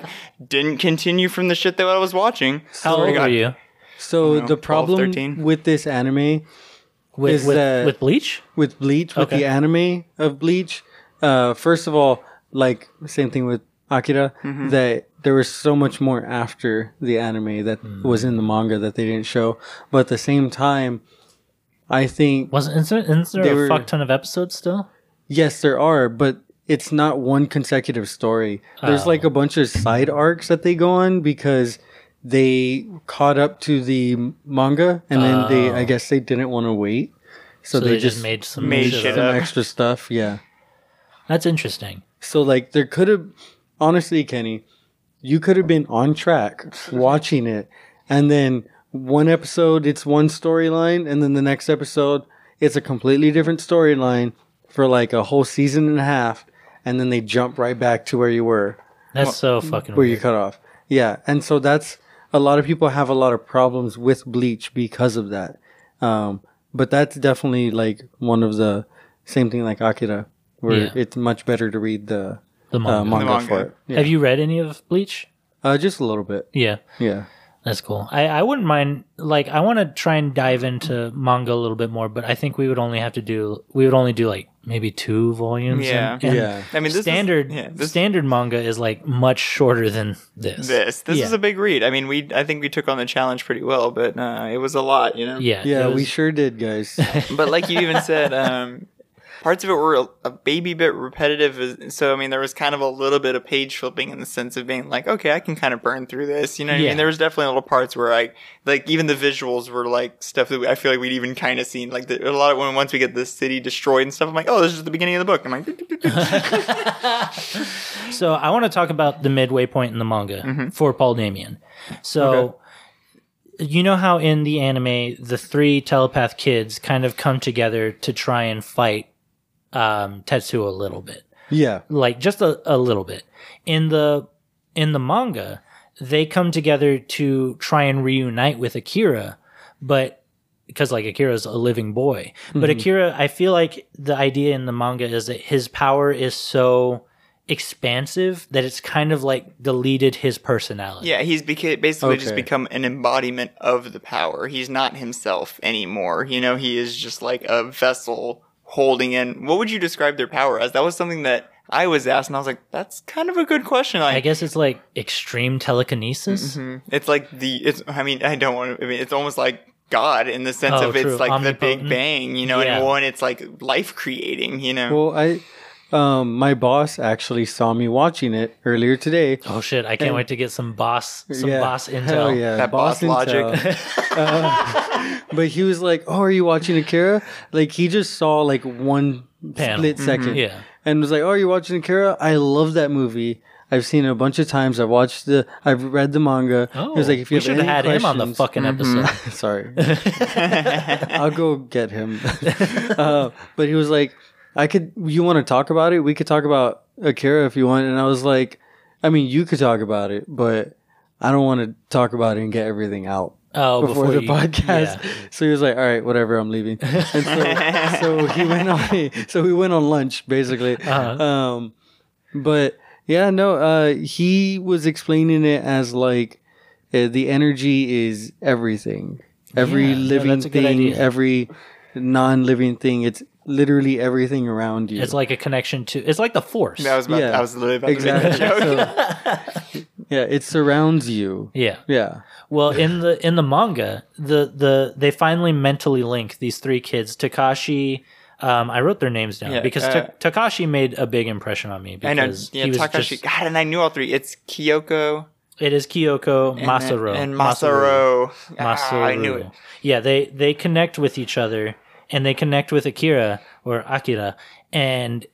didn't continue from the shit that I was watching. How old were you so know, the problem 13. with this anime with Is with, that- with Bleach? with Bleach, with Okay. the anime of Bleach, uh, first of all, like same thing with Akira, Mm-hmm. that there was so much more after the anime that mm. was in the manga that they didn't show. But at the same time, I think Wasn't isn't there, isn't there a were- fuck ton of episodes still? yes, there are, but it's not one consecutive story. There's Oh. like a oh. bunch of side arcs that they go on because they caught up to the manga, and then they, I oh. guess, they didn't want to wait. So, So, they, they, just made some made shit shit some up. extra stuff. Yeah. That's interesting. So like there could have honestly, Kenny, you could have been on track watching it and then one episode it's one storyline and then the next episode it's a completely different storyline for like a whole season and a half and then they jump right back to where you were That's so fucking where weird. you cut off. Yeah, and so that's a lot of people have a lot of problems with Bleach because of that. Um, but that's definitely like one of the same thing like Akira, where Yeah. it's much better to read the the manga. uh, manga, manga. for it. Yeah. Have you read any of Bleach? Uh, just a little bit. Yeah, Yeah. that's cool. I, I wouldn't mind. Like, I want to try and dive into manga a little bit more, but I think we would only have to do. We would only do like maybe two volumes. Yeah. and, and Yeah. I mean, this is- standard yeah, this- standard manga is like much shorter than this. This, this Yeah. is a big read. I mean, we, I think we took on the challenge pretty well, but uh, it was a lot, you know? Yeah, Yeah, it we sure did, guys. but like you even said, um, parts of it were a, a baby bit repetitive. So I mean, there was kind of a little bit of page flipping in the sense of being like, okay, I can kind of burn through this. You know, what I mean, there was definitely little parts where I like even the visuals were like stuff that we, I feel like we'd even kind of seen. Like the, a lot of when once we get the city destroyed and stuff, I'm like, oh, this is the beginning of the book. I'm like, So I want to talk about the midway point in the manga mm-hmm. for Paul Damien. So you know how in the anime the three telepath kids kind of come together to try and fight um, Tetsuo a little bit, yeah. like just a, a little bit. In the in the manga, they come together to try and reunite with Akira, but because like Akira's a living boy. But Akira, I feel like the idea in the manga is that his power is so expansive that it's kind of like deleted his personality. yeah, he's beca- basically just become an embodiment of the power. He's not himself anymore. You know, he is just like a vessel holding in. What would you describe their power as? That was something that I was asked, and I was like, that's kind of a good question. Like, I guess it's like extreme telekinesis. It's like the it's I mean I don't want to I mean it's almost like God in the sense Oh, of it's true. like the Big Bang, you know, Yeah. and one it's like life creating, you know. Well, I, um, my boss actually saw me watching it earlier today. Oh shit! I can't And- wait to get some boss, some yeah. boss intel. Hell yeah. That boss logic. Uh, but he was like, "Oh, are you watching Akira?" Like he just saw like one Panel. split 2nd Yeah. and was like, "Oh, are you watching Akira?" I love that movie. I've seen it a bunch of times. I've watched the. I've read the manga. Oh, he was like, "If you should have had him on the fucking episode. Sorry. I'll go get him. uh, but he was like, I could, you want to talk about it? We could talk about Akira if you want. And I was like, I mean, you could talk about it, but I don't want to talk about it and get everything out. Oh, Before, before the you- podcast, yeah. so he was like, "All right, whatever, I'm leaving." And so, so he went on. So we went on lunch, basically. Uh-huh. Um, but yeah, no, uh, he was explaining it as like uh, the energy is everything. Every Yeah, living that's a good thing, idea. every non-living thing. It's literally everything around you. It's like a connection to. It's like the force. that was about, yeah, I was literally about exactly. to make that joke. So- Yeah, it surrounds you. Yeah. Yeah. Well, in the in the manga, the the they finally mentally link these three kids. Takashi, um, I wrote their names down Yeah, because uh, Ta- Takashi made a big impression on me I know. because Yeah, he was Takashi. just. God, and I knew all three. It's Kyoko It is Kyoko and, Masaru and Masaru. Ah, Masaru. I knew it. Yeah, they they connect with each other and they connect with Akira or Akira and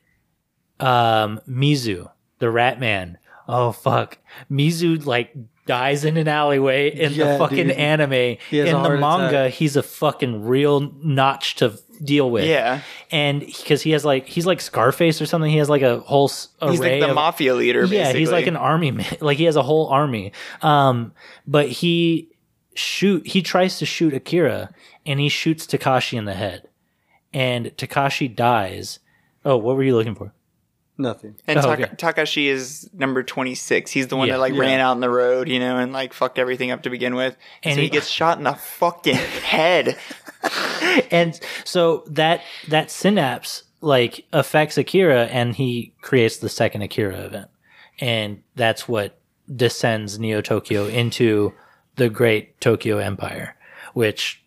um Mizu, the Rat Man. Oh fuck, Mizu like dies in an alleyway in Yeah, the fucking dude. anime. He has a In the manga, attack. he's a fucking real notch to deal with. Yeah. and because he has like he's like Scarface or something. He has like a whole array He's like the of mafia leader. yeah, basically. he's like an army man. Like he has a whole army. Um, but he shoot he tries to shoot Akira and he shoots Takashi in the head. And Takashi dies. Oh, what were you looking for? Nothing. And Oh, Taka- okay. Takashi is number 26. He's the one Yeah. that like Yeah. ran out in the road, you know, and like fucked everything up to begin with. And And so he, he- gets shot in the fucking head. And so that that synapse like affects Akira and he creates the second Akira event. And that's what descends Neo Tokyo into the great Tokyo Empire, which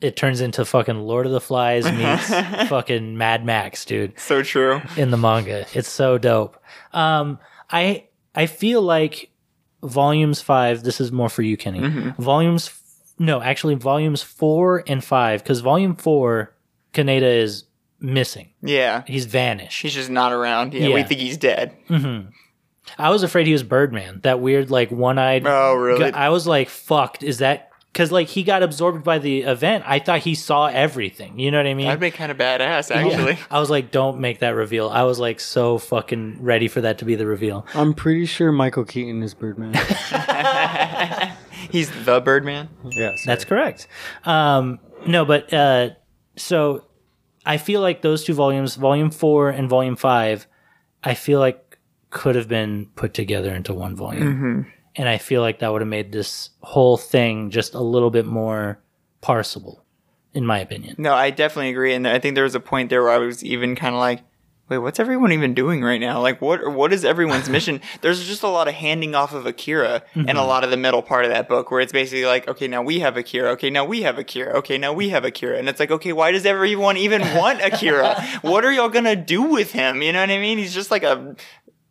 it turns into fucking Lord of the Flies meets fucking Mad Max, dude. so true. in the manga. It's so dope. Um, I I feel like volumes five. This is more for you, Kenny. Volumes, no, actually, volumes four and five, because volume four, Kaneda is missing. Yeah. He's vanished. He's just not around. Yeah, we think he's dead. I was afraid he was Birdman, that weird like one eyed. Oh, really? I was like, fucked. Is that? Because like he got absorbed by the event. I thought he saw everything. You know what I mean? That'd be kind of badass, actually. I was like, don't make that reveal. I was like so fucking ready for that to be the reveal. I'm pretty sure Michael Keaton is Birdman. He's the Birdman. yes. That's correct. Um, no, but uh, so I feel like those two volumes, volume four and volume five, I feel like could have been put together into one volume. And I feel like that would have made this whole thing just a little bit more parsable, in my opinion. No, I definitely agree, and I think there was a point there where I was even kind of like, "Wait, what's everyone even doing right now? Like, what what is everyone's mission?" There's just a lot of handing off of Akira and a mm-hmm. lot of the middle part of that book where it's basically like, "Okay, now we have Akira. Okay, now we have Akira. Okay, now we have Akira," and it's like, "Okay, why does everyone even want Akira? what are y'all gonna do with him? You know what I mean? He's just like a."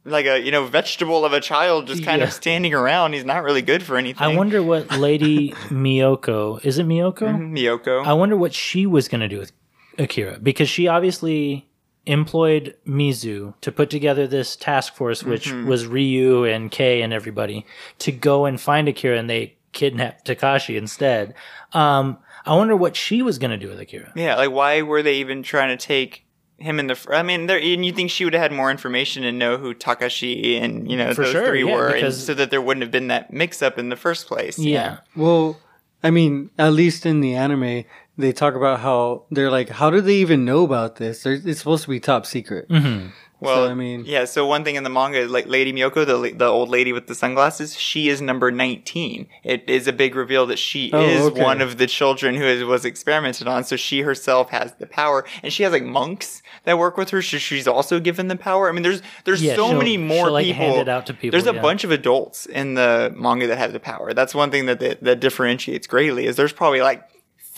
Like a you know vegetable of a child just kind Yeah. of standing around. He's not really good for anything. I wonder what Lady Miyako is it Miyako? Miyako. I wonder what she was going to do with Akira because she obviously employed Mizu to put together this task force, which was Ryu and Kei and everybody, to go and find Akira, and they kidnapped Takashi instead. Um, I wonder what she was going to do with Akira. Yeah, like why were they even trying to take him in the? Fr- I mean, there, and you think she would have had more information and know who Takashi and you know For those sure, three yeah, were, and so that there wouldn't have been that mix-up in the first place. Yeah. Well, I mean, at least in the anime, they talk about how they're like, how do they even know about this? They're, it's supposed to be top secret. Mm-hmm. Well, So, I mean- yeah. So one thing in the manga, is like Lady Miyako, the the old lady with the sunglasses, she is number nineteen. It is a big reveal that she Oh, is okay. one of the children who is, was experimented on. So she herself has the power, and she has like monks that work with her. So she's also given the power. I mean, there's there's Yeah, so many more she'll, like, people. hand it out to people, There's a yeah. bunch of adults in the manga that have the power. That's one thing that that, that differentiates greatly. Is there's probably like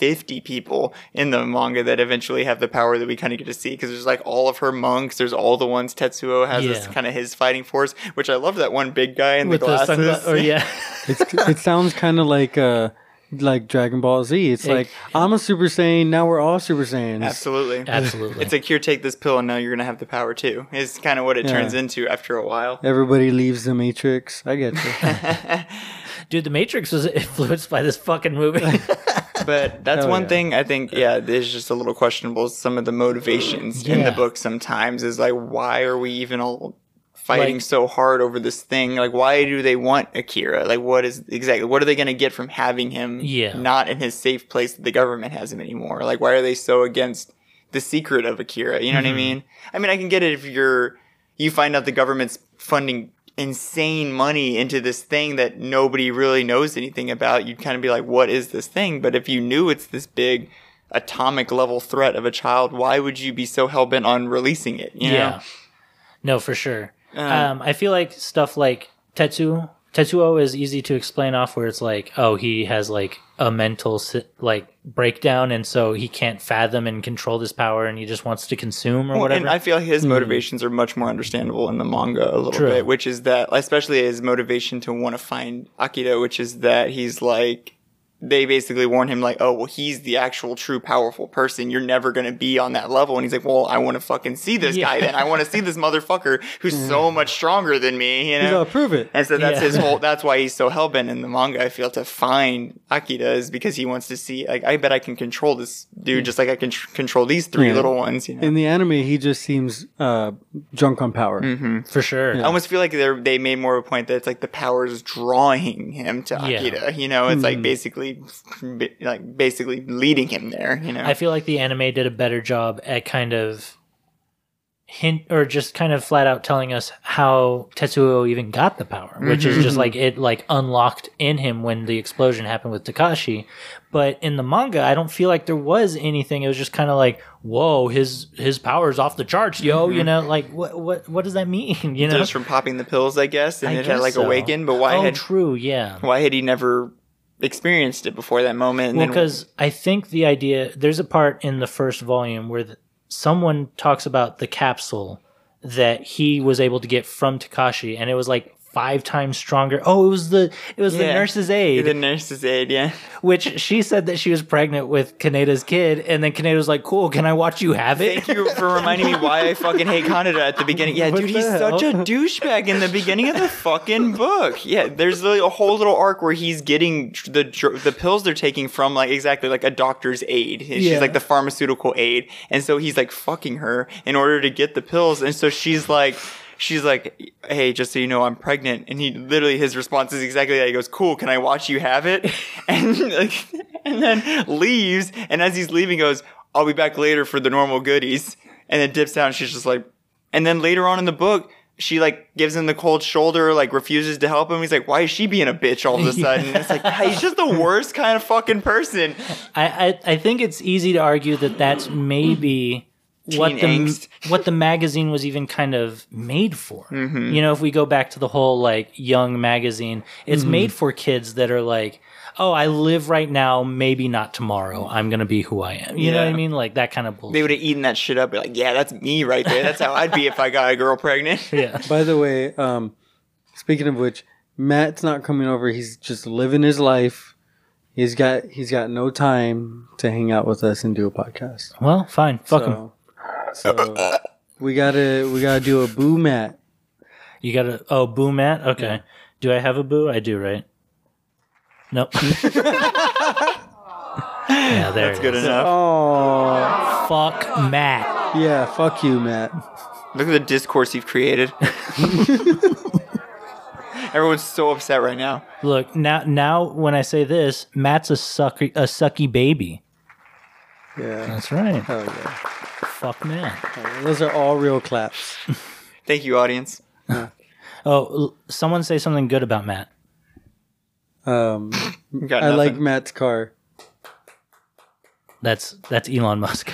50 people in the manga that eventually have the power that we kind of get to see because there's like all of her monks there's all the ones tetsuo has this Yeah. kind of his fighting force which i love that one big guy in With the the glasses sunglasses, or yeah, It's, it sounds kind of like uh, like Dragon Ball Z. It's Hey. like I'm a Super Saiyan, now we're all Super Saiyans. absolutely absolutely. it's like here take this pill and now you're gonna have the power too is kind of what it Yeah. turns into after a while Everybody leaves the Matrix. I get you. Dude, The Matrix was influenced by this fucking movie. But that's Hell one yeah. thing I think, yeah, there's just a little questionable. Some of the motivations in the book sometimes is like, why are we even all fighting Like- so hard over this thing? Like, why do they want Akira? Like, what is exactly, what are they going to get from having him Yeah. not in his safe place that the government has him anymore? Like, why are they so against the secret of Akira? You know Mm-hmm. what I mean? I mean, I can get it if you're, you find out the government's funding insane money into this thing that nobody really knows anything about, you'd kind of be like, what is this thing? But if you knew it's this big atomic level threat of a child, why would you be so hell bent on releasing it? You know? Yeah. No, for sure. Um, I feel like stuff like Tetsu, Tetsuo is easy to explain off where it's like, oh, he has like a mental like breakdown, and so he can't fathom and control this power, and he just wants to consume or Well, whatever. and I feel his hmm. motivations are much more understandable in the manga a little True. bit, which is that, especially his motivation to want to find Akira, which is that he's like, they basically warn him like, oh, well, he's the actual true powerful person. You're never going to be on that level. And he's like, well, I want to fucking see this Yeah. guy then. I want to see this motherfucker who's so much stronger than me, you He's know? gonna prove it. And so that's Yeah. his whole. That's why he's so hellbent in the manga. I feel to find Akira is because he wants to see. Like, I bet I can control this dude just like I can tr- control these three Yeah. little ones. You know. In the anime, he just seems uh, drunk on power. for sure. I almost feel like they they made more of a point that it's like the powers drawing him to Yeah. Akira. You know, it's like basically, like basically leading him there. You know, I feel like the anime did a better job at kind of hint or just kind of flat out telling us how Tetsuo even got the power, which is just mm-hmm. like it like unlocked in him when the explosion happened with Takashi. But in the manga, I don't feel like there was anything. It was just kind of like, whoa, his his power's off the charts, yo. Mm-hmm. You know, like what what what does that mean? You know, just from popping the pills, I guess, and I it had like so. awakened. But why Oh, had true, yeah. why had he never experienced it before that moment? Well, because I think the idea there's a part in the first volume where the, someone talks about the capsule that he was able to get from Takashi, and it was like five times stronger. Oh, it was the it was the nurse's aid, the nurse's aid, yeah. which she said that she was pregnant with Kaneda's kid, and then Kaneda was like, "Cool, can I watch you have it?" Thank you for reminding me why I fucking hate Kaneda at the beginning. Yeah, What dude, he's such a douchebag in the beginning of the fucking book. Yeah, there's like a whole little arc where he's getting the the pills they're taking from like exactly like a doctor's aid. She's Yeah. like the pharmaceutical aid, and so he's like fucking her in order to get the pills, and so she's like. She's like, "Hey, just so you know, I'm pregnant," and he literally his response is exactly that. He goes, "Cool, can I watch you have it?" And like, and then leaves. And as he's leaving, goes, "I'll be back later for the normal goodies." And then dips down. And she's just like, and then later on in the book, she like gives him the cold shoulder, like refuses to help him. He's like, "Why is she being a bitch all of a sudden?" It's like he's just the worst kind of fucking person. I, I I think it's easy to argue that that's maybe what the angst. what the magazine was even kind of made for. Mm-hmm. You know, if we go back to the whole like young magazine, it's Mm-hmm. made for kids that are like, "Oh, I live right now, maybe not tomorrow. I'm going to be who I am." You know what I mean? Like that kind of bullshit. They would have eaten that shit up. Be like, "Yeah, that's me right there. That's how I'd be if I got a girl pregnant." yeah. By the way, um, speaking of which, Matt's not coming over. He's just living his life. He's got he's got no time to hang out with us and do a podcast. Well, fine. Fuck him. So, so we gotta we gotta do a boo Matt. You got to Oh, boo Matt. Okay. Do I have a boo? I do, right? Nope. yeah, there That's it good is. enough. Oh Fuck Matt. yeah, fuck you, Matt. Look at the discourse you've created. Everyone's so upset right now. Look now. Now, when I say this, Matt's a sucky, a sucky baby. Yeah, That's right. hell yeah. Fuck man. Those are all real claps. Thank you, audience. Oh, l- someone say something good about Matt. Um, Got I like. Matt's car. That's that's Elon Musk.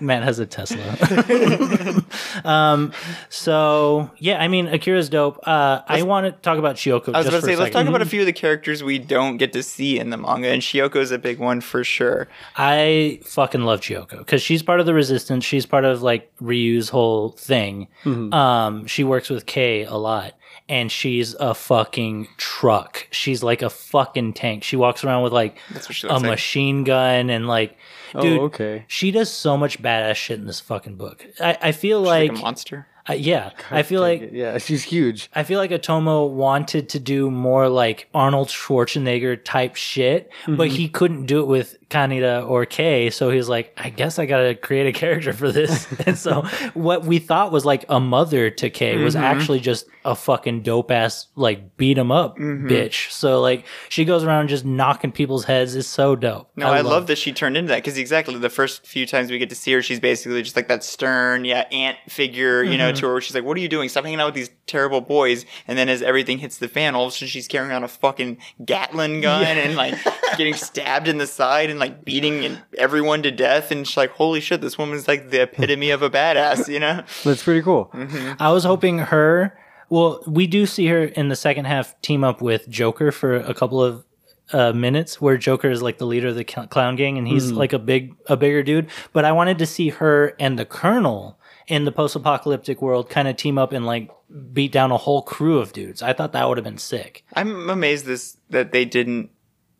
Matt has a Tesla. um, so yeah, I mean Akira's dope. Uh, I want to talk about Chiyoko. I was about to say, let's talk about a few of the characters we don't get to see in the manga, and Chiyoko's a big one for sure. I fucking love Chiyoko because she's part of the resistance. She's part of like Ryu's whole thing. Um, she works with Kei a lot, and she's a fucking truck. She's like a fucking tank. She walks around with like That's what she a like. machine gun and like, oh, dude, oh, okay. she does so much badass shit in this fucking book. I, I feel Like, like, a monster. I- yeah, I feel like Yeah, she's huge. I feel like Otomo wanted to do more like Arnold Schwarzenegger type shit, but mm-hmm. he couldn't do it with Kaneda or Kei. So he's like, I guess I gotta create a character for this. and so what we thought was like a mother to Kei was mm-hmm. actually just a fucking dope ass like beat 'em up mm-hmm. bitch. So like she goes around just knocking people's heads. It's so dope. No, I, love that she turned into that because exactly the first few times we get to see her, she's basically just like that stern, yeah, aunt figure, you know, to her where she's like, "What are you doing? Stop hanging out with these terrible boys." And then as everything hits the fan, all of a sudden she's carrying on a fucking Gatling gun and like getting stabbed in the side and like beating everyone to death. And she's like, "Holy shit, this woman's like the epitome of a badass," you know? That's pretty cool. I was hoping her. Well, we do see her in the second half team up with Joker for a couple of uh, minutes, where Joker is like the leader of the cl- clown gang, and he's like a big, a bigger dude. But I wanted to see her and the Colonel in the post-apocalyptic world kind of team up and like beat down a whole crew of dudes. I thought that would have been sick. I'm amazed this that they didn't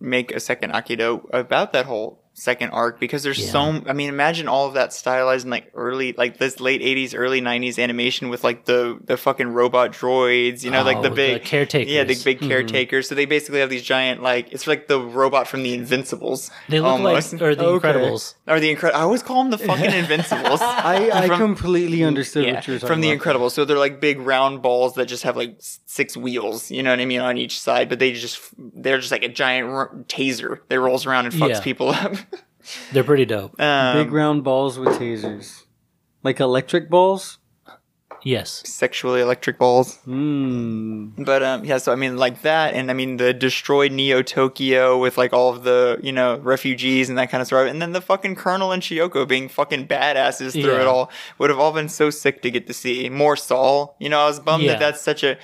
make a second Akido about that whole second arc because there's so I mean imagine all of that stylized in like early like this late 80s early 90s animation with like the the fucking robot droids you know like the Oh, big the caretakers. yeah the big mm-hmm. caretakers so they basically have these giant like it's like the robot from the Invincibles They look almost. like or the Okay. Incredibles. or the incredible I always call them the fucking Invincibles I, I From- completely understood yeah, what you were talking from the about. Incredible. So they're like big round balls that just have like six wheels, you know what I mean, on each side. But they just they're just like a giant r- taser that rolls around and fucks Yeah. people up. They're pretty dope. um, Big round balls with tasers. Like electric balls? yes. sexually electric balls. Hmm. But um, yeah, so I mean, like that, and I mean the destroyed Neo Tokyo with like all of the you know refugees and that kind of stuff, and then the fucking Colonel and Chiyoko being fucking badasses through Yeah. it all would have all been so sick to get to see more SOL. You know, I was bummed Yeah. that that's such a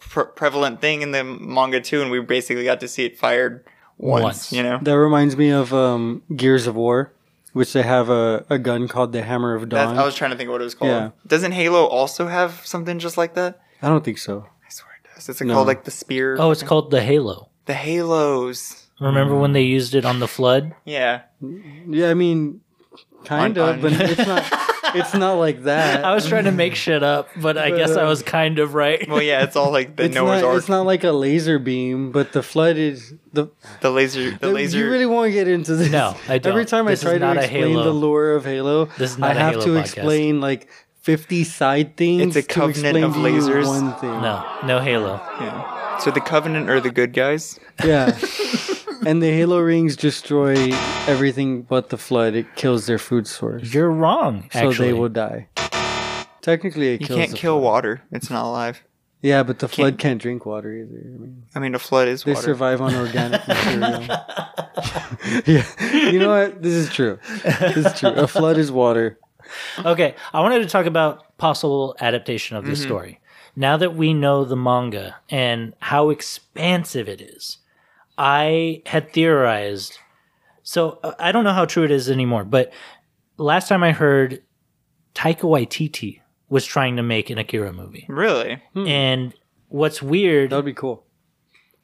pre- prevalent thing in the manga too, and we basically got to see it fired once. Once. You know, That reminds me of um, Gears of War, which they have a, a gun called the Hammer of That's, Dawn. I was trying to think of what it was called. Yeah. Doesn't Halo also have something just like that? I don't think so. I swear it does. It's it No. called like the spear. Oh, it's called the Halo. the Halos. Remember when they used it on the flood? Yeah. Yeah, I mean, kind On- of, on- but it's not. It's not like that. I was trying to make shit up, but I guess I was kind of right. Well, yeah, it's all like the it's Noah's not. Ark. It's not like a laser beam, but the flood is the. The laser, the laser. You really want to get into this? No, I don't. Every time This I try to explain the lore of Halo, This is not I a have Halo to podcast. explain like fifty side things. It's a covenant explain of lasers. One thing. No, no Halo. yeah. So the Covenant are the good guys. Yeah. and the Halo rings destroy everything but the flood. It kills their food source, You're wrong. so Actually, they will die. Technically, it You kills can't the kill flood. water; it's not alive. Yeah, but the flood can't drink water either. I mean, I mean, a flood is they water. survive on organic material. yeah, you know what? This is true. This is true. A flood is water. Okay, I wanted to talk about possible adaptation of this Mm-hmm. story. Now that we know the manga and how expansive it is, I had theorized. So uh, I don't know how true it is anymore, but last time I heard, Taika Waititi was trying to make an Akira movie, Really? and what's weird? That would be cool.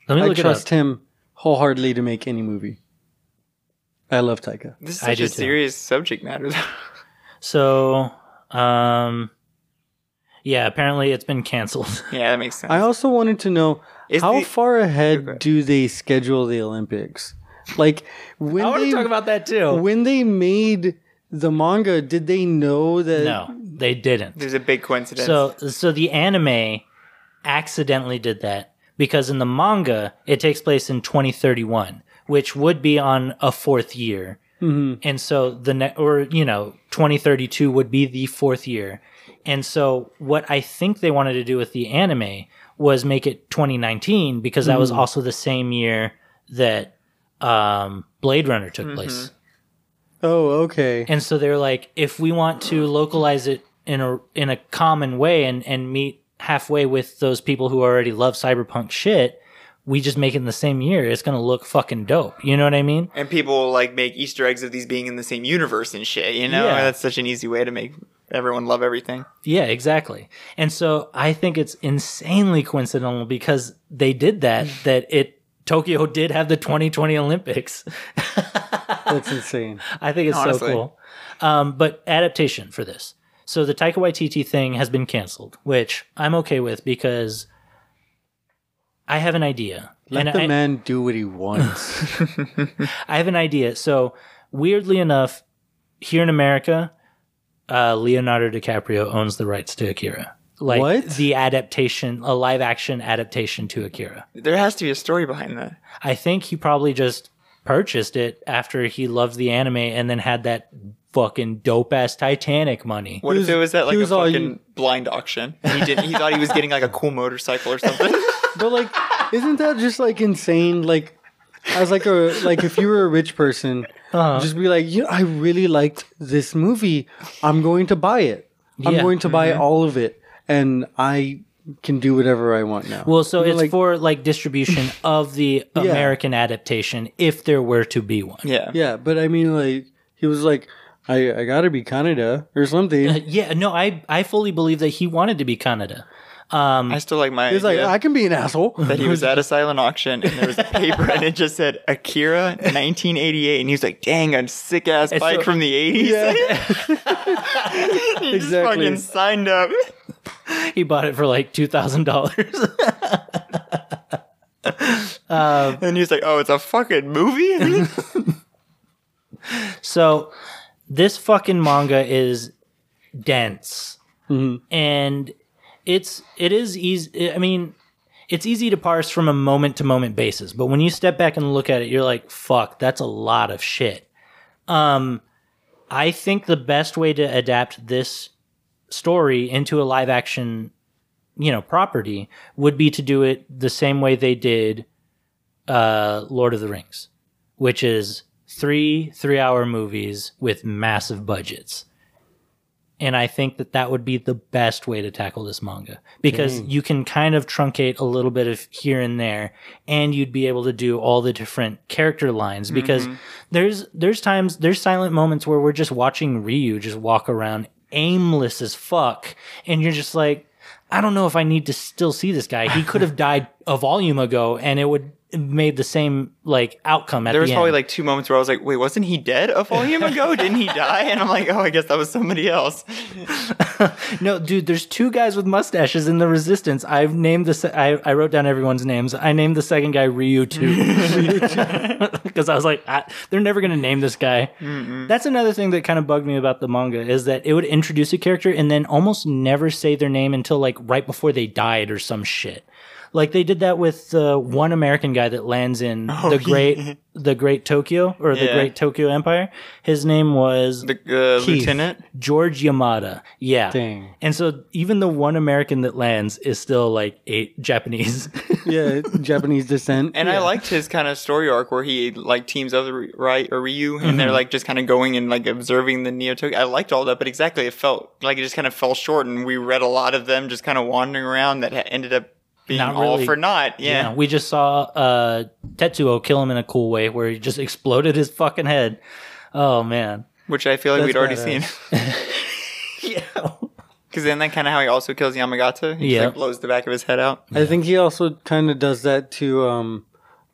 let me I look it up. trust him wholeheartedly to make any movie. I love Taika. This is such do a too. serious subject matter. So, um, yeah, apparently it's been canceled. yeah, that makes sense. I also wanted to know Is how the- far ahead do they schedule the Olympics? Like when I want they to talk about that too. when they made the manga, did they know that? No, they didn't. There's a big coincidence. So, so the anime accidentally did that because in the manga it takes place in 2031, which would be on a fourth year, mm-hmm. and so the ne- or you know 2032 would be the fourth year, and so what I think they wanted to do with the anime was make it 2019 because that was also the same year that um, Blade Runner took place. Oh, okay. And so they're like, if we want to localize it in a in a common way and and meet halfway with those people who already love cyberpunk shit, we just make it in the same year. It's gonna look fucking dope. You know what I mean? and people like make Easter eggs of these being in the same universe and shit. You know, Yeah. that's such an easy way to make everyone love everything. Yeah, exactly. And so I think it's insanely coincidental because they did that. that it Tokyo did have the 2020 Olympics. That's insane. I think it's Honestly. so cool. Um, but adaptation for this. So the Taika Waititi thing has been canceled, which I'm okay with because I have an idea. Let and the I, man do what he wants. I have an idea. So weirdly enough, here in America, uh, Leonardo DiCaprio owns the rights to Akira. Like What? the adaptation, a live action adaptation to Akira. There has to be a story behind that. I think he probably just purchased it after he loved the anime and then had that fucking dope ass Titanic money. What He if was- it was at like he a was all fucking blind auction? He didn't. He thought he was getting like a cool motorcycle or something. But like, isn't that just like insane? Like, as like a like if you were a rich person, Uh-huh. just be like, you know, I really liked this movie. I'm going to buy it. I'm Yeah. going to buy all of it, and I can do whatever I want now. Well, so You know, it's like, for like distribution of the American adaptation, if there were to be one. yeah. yeah, but I mean, like he was like, I I gotta be Kaneda or something. Yeah, no, I I fully believe that he wanted to be Kaneda. Um, I still like my. He's like, idea I can be an asshole. that he was at a silent auction and there was a paper and it just said Akira 1988 and he was like, "Dang, a sick ass bike so- from the 80s." Yeah. he just Exactly. fucking signed up. He bought it for like two thousand dollars. Um, and he's like, "Oh, it's a fucking movie." So this fucking manga is dense, mm-hmm. and it's it is easy. I mean, it's easy to parse from a moment to moment basis, but when you step back and look at it, you're like, "Fuck, that's a lot of shit." Um, I think the best way to adapt this story into a live action, you know, property would be to do it the same way they did uh, Lord of the Rings, which is three three hour movies with massive budgets. And I think that that would be the best way to tackle this manga because hmm. you can kind of truncate a little bit of here and there and you'd be able to do all the different character lines because mm-hmm. there's there's times there's silent moments where we're just watching Ryu just walk around aimless as fuck and you're just like I don't know if I need to still see this guy. He could have died a volume ago and it would made the same like outcome at there was the probably end. like two moments where I was like, "Wait, wasn't he dead a volume ago? Didn't he die?" And I'm like, "Oh, I guess that was somebody else." No, dude, there's two guys with mustaches in the Resistance. I've named this Se- I I wrote down everyone's names. I named the second guy Ryu too, because I was like, I, they're never gonna name this guy. That's another thing that kind of bugged me about the manga is that it would introduce a character and then almost never say their name until like right before they died or some shit. Like they did that with the one American guy that lands in the great, the great Tokyo or the Yeah. great Tokyo Empire. His name was The uh, Keith. lieutenant. George Yamada. Yeah. Dang. And so even the one American that lands is still like eight Japanese. yeah, Japanese descent. And I liked his kind of story arc where he like teams up with right or Ryu, and Mm-hmm. they're like just kind of going and like observing the Neo Tokyo. I liked all that, but exactly, it felt like it just kind of fell short, and we read a lot of them just kind of wandering around that ha- ended up being Not all really- for naught. Yeah. we just saw uh, Tetsuo kill him in a cool way where he just exploded his fucking head. Oh man. which I feel like That's we'd already badass. seen. Yeah. Because then that kind of how he also kills Yamagata. He just, Yeah. like blows the back of his head out. I think he also kind of does that to um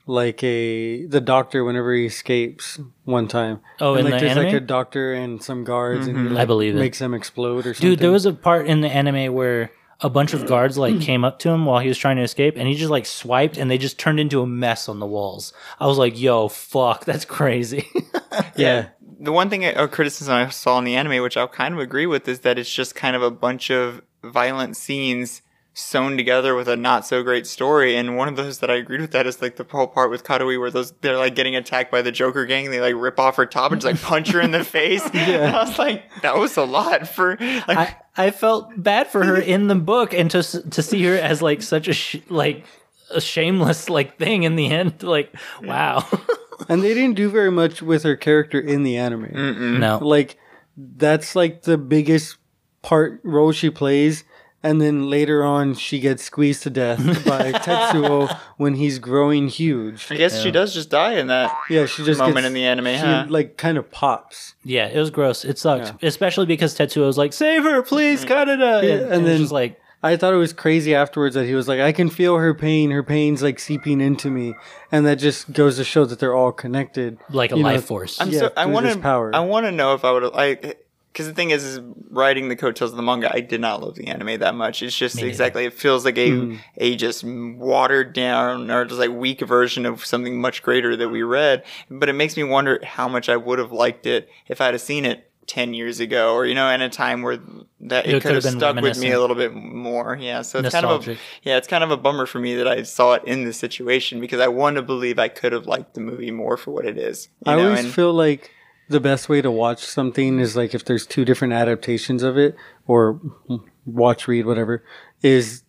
like a the doctor whenever he escapes one time. Oh, and in like the there's like a doctor and some guards and he like, I believe it. makes them explode or something. Dude, there was a part in the anime where a bunch of guards like mm. came up to him while he was trying to escape and he just like swiped and they just turned into a mess on the walls. I was like, yo, fuck, that's crazy. yeah. The one thing, a criticism I saw in the anime, which I'll kind of agree with, is that it's just kind of a bunch of violent scenes sewn together with a not so great story. And one of those that I agreed with that is like the whole part with Kaori where those they're like getting attacked by the Joker gang. They like rip off her top and just like punch her in the face. And I was like, that was a lot for like. I, I felt bad for her in the book and to to see her as like such a sh- like a shameless like thing in the end like wow And they didn't do very much with her character in the anime. no Like that's like the biggest part role she plays. And then later on, she gets squeezed to death by Tetsuo when he's growing huge. I guess she does just die in that Yeah, she just moment gets, in the anime, She huh? like kind of pops. yeah it was gross it sucked especially because Tetsuo was like save her please mm-hmm. Kaneda Yeah, and, and and then- then just like I thought it was crazy afterwards that he was like, I can feel her pain. Her pain's like seeping into me, and that just goes to show that they're all connected. like a You know, life force I'm Yeah, so I want to power. I want to know if I would like because the thing is, is writing the coattails of the manga. I did not love the anime that much. It's just neither. exactly it feels like a Hmm. a just watered down or just like weak version of something much greater that we read. But it makes me wonder how much I would have liked it if I'd have seen it. 10 years ago or you know in a time where that it, It could have stuck with me a little bit more yeah so it's kind of a yeah it's kind of a bummer for me that i saw it in this situation because i want to believe i could have liked the movie more for what it is you I know, always and- feel like the best way to watch something is like if there's two different adaptations of it or watch, read, whatever, is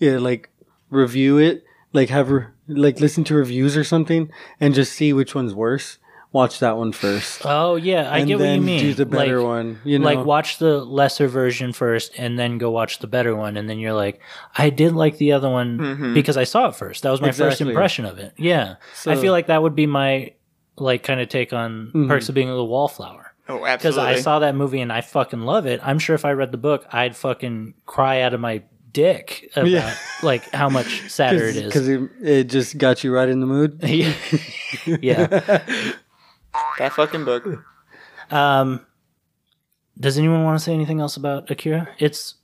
yeah, like review it, like have re- like listen to reviews or something, and just see which one's worse. Watch that one first. Oh yeah, I and get what you mean. Do the better Like- one. You know, like watch the lesser version first and then go watch the better one and then you're like i did like the other one mm-hmm. because i saw it first that was my first impression of it yeah i feel like that would be my like kind of take on perks of being a wallflower Oh, absolutely. because i saw that movie and i fucking love it i'm sure if i read the book i'd fucking cry out of my dick about Yeah. like how much sadder it is because it, it just got you right in the mood. yeah yeah that fucking book. um does anyone want to say anything else about akira it's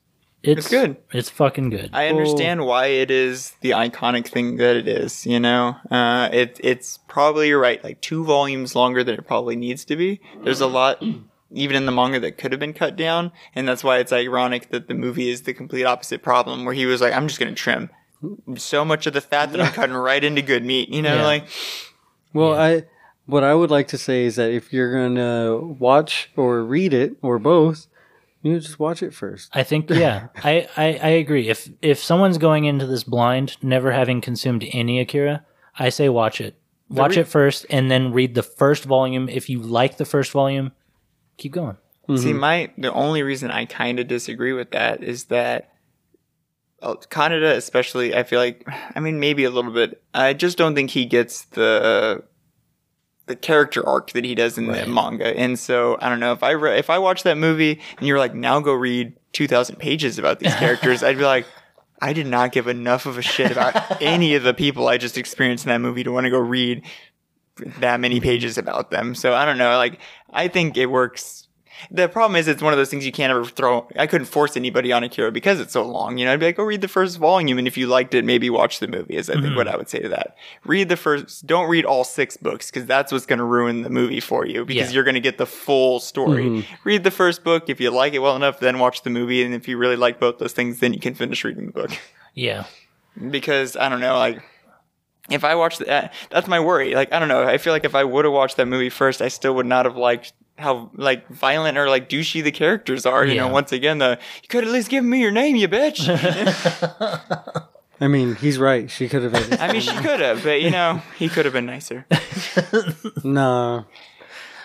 it's, It's good. it's fucking good I understand why it is the iconic thing that it is. You know, uh, it it's probably you're right, like two volumes longer than it probably needs to be. There's a lot, even in the manga, that could have been cut down, and that's why it's ironic that the movie is the complete opposite problem, where he was like, "I'm just gonna trim so much of the fat that I'm cutting right into good meat." You know, Yeah. like Well, I what I would like to say is that if you're gonna watch or read it or both, you just watch it first. I think yeah, I, I I agree. If if someone's going into this blind, never having consumed any Akira, I say watch it. Watch re- it first, and then read the first volume. If you like the first volume, keep going. See, my the only reason I kind of disagree with that is that uh, Kaneda, especially, I feel like, I mean, maybe a little bit. I just don't think he gets the the character arc that he does in the manga, and so I don't know if I re- if I watch that movie and you're like, now go read two thousand pages about these characters, I'd be like. I did not give enough of a shit about any of the people I just experienced in that movie to want to go read that many pages about them. So I don't know. Like, I think it works. The problem is, it's one of those things you can't ever throw. I couldn't force anybody on Akira because it's so long. You know, I'd be like, go read the first volume, and if you liked it, maybe watch the movie. Is I think mm-hmm. what I would say to that. Read the first. Don't read all six books because that's what's going to ruin the movie for you because Yeah. you're going to get the full story. Mm-hmm. Read the first book. If you like it well enough, then watch the movie, and if you really like both those things, then you can finish reading the book Yeah, because I don't know, like if I watched that, that's my worry. Like I don't know, I feel like if I would have watched that movie first, I still would not have liked how like violent or like douchey the characters are. You know, once again, the you could at least give me your name, you bitch. I mean, he's right. She could have. Been I mean, she could have, but you know, he could have been nicer. no,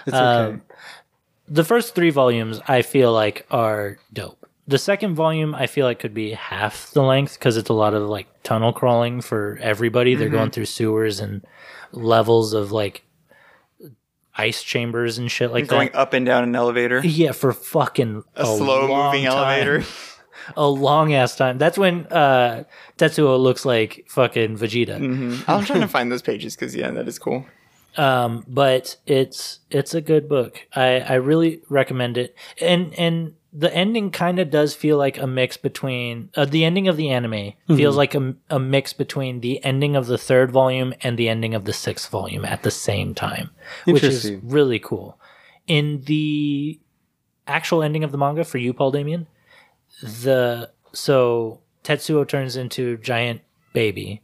it's okay. Um, the first three volumes I feel like are dope. The second volume I feel like could be half the length because it's a lot of like tunnel crawling for everybody. They're going through sewers and levels of like ice chambers and shit like Going that. up and down an elevator, Yeah, for fucking a slow long moving time. elevator. a long ass time. That's when uh, Tetsuo looks like fucking Vegeta. I'm trying to find those pages because yeah, that is cool. um, but it's it's a good book. I I really recommend it. And and the ending kind of does feel like a mix between uh, the ending of the anime feels like a, a mix between the ending of the third volume and the ending of the sixth volume at the same time, which is really cool. In the actual ending of the manga for you, Paul Damien, the so Tetsuo turns into giant baby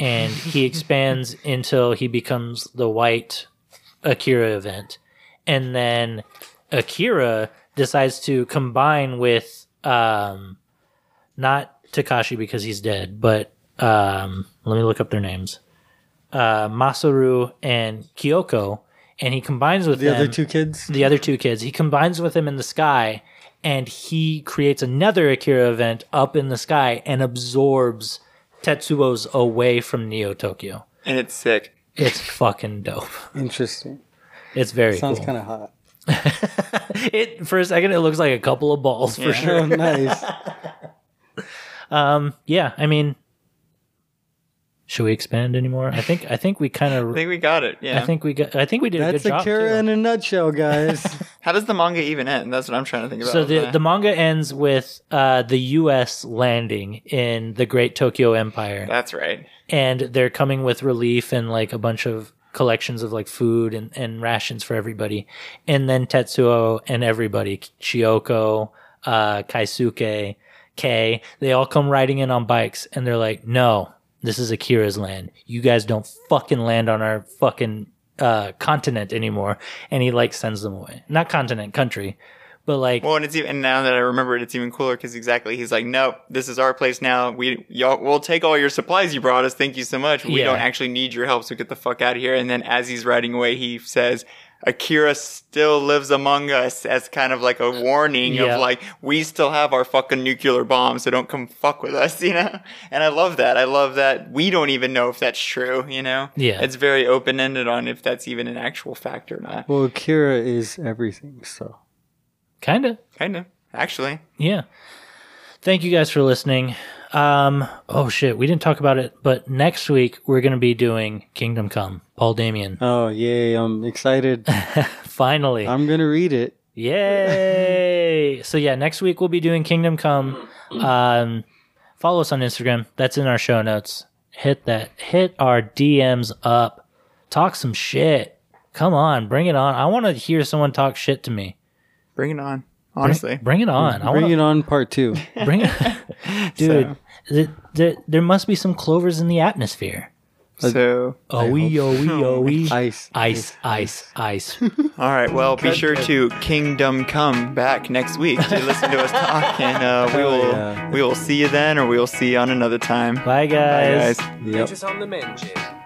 and he expands until he becomes the white Akira event. And then Akira decides to combine with um not Takashi because he's dead, but um let me look up their names. Uh Masaru and Kyoko and he combines with the them other two kids. the other two kids. He combines with them in the sky and he creates another Akira event up in the sky and absorbs Tetsuo's away from Neo Tokyo. And it's sick. It's fucking dope. Interesting. It's very Sounds cool. kind of hot. it for a second it looks like a couple of balls for sure. Oh, nice. Um yeah, I mean should we expand anymore? I think I think we kind of. I think we got it. Yeah. I think we got I think we did a That's good job. Akira too. in a nutshell, guys. How does the manga even end? That's what I'm trying to think about. So the, the manga ends with uh, the U.S. landing in the Great Tokyo Empire, That's right. and they're coming with relief and like a bunch of collections of like food and, and rations for everybody. And then Tetsuo and everybody, Chiyoko, uh, Kaisuke, Kei, they all come riding in on bikes, and they're like, "No, this is Akira's land. You guys don't fucking land on our fucking uh, continent anymore, and he like sends them away. Not continent, country, but like Well, and it's even and now that I remember it, it's even cooler because exactly he's like, "Nope, this is our place now. We y'all we'll take all your supplies you brought us. Thank you so much. We Yeah. don't actually need your help, so get the fuck out of here." And then as he's riding away, he says. Akira still lives among us as kind of like a warning Yeah. of like we still have our fucking nuclear bombs, so don't come fuck with us, you know. And I love that. I love that we don't even know if that's true, you know. Yeah. it's very open ended on if that's even an actual fact or not. Well, Akira is everything. So kind of Kind of, actually. yeah. Thank you guys for listening. Um, oh shit, we didn't talk about it, but next week we're gonna be doing Kingdom Come. Paul Damien, oh yay! I'm excited. finally. I'm gonna read it. Yay! so yeah, next week we'll be doing Kingdom Come. Um, follow us on Instagram. That's in our show notes. Hit that. Hit our DMs up. Talk some shit. Come on, bring it on. I want to hear someone talk shit to me. Bring it on. Honestly, Bring it on. I Bring want it on, part two. bring it. Dude, th- th- there must be some clovers in the atmosphere. so Oh, we, oh, we, oh, we. Ice. Ice, ice, ice. All right. Well, be sure to Kingdom Come back next week to listen to us talk, and uh, we will yeah. we will see you then, or we will see you on another time. Bye, guys. Bye, guys. Yep.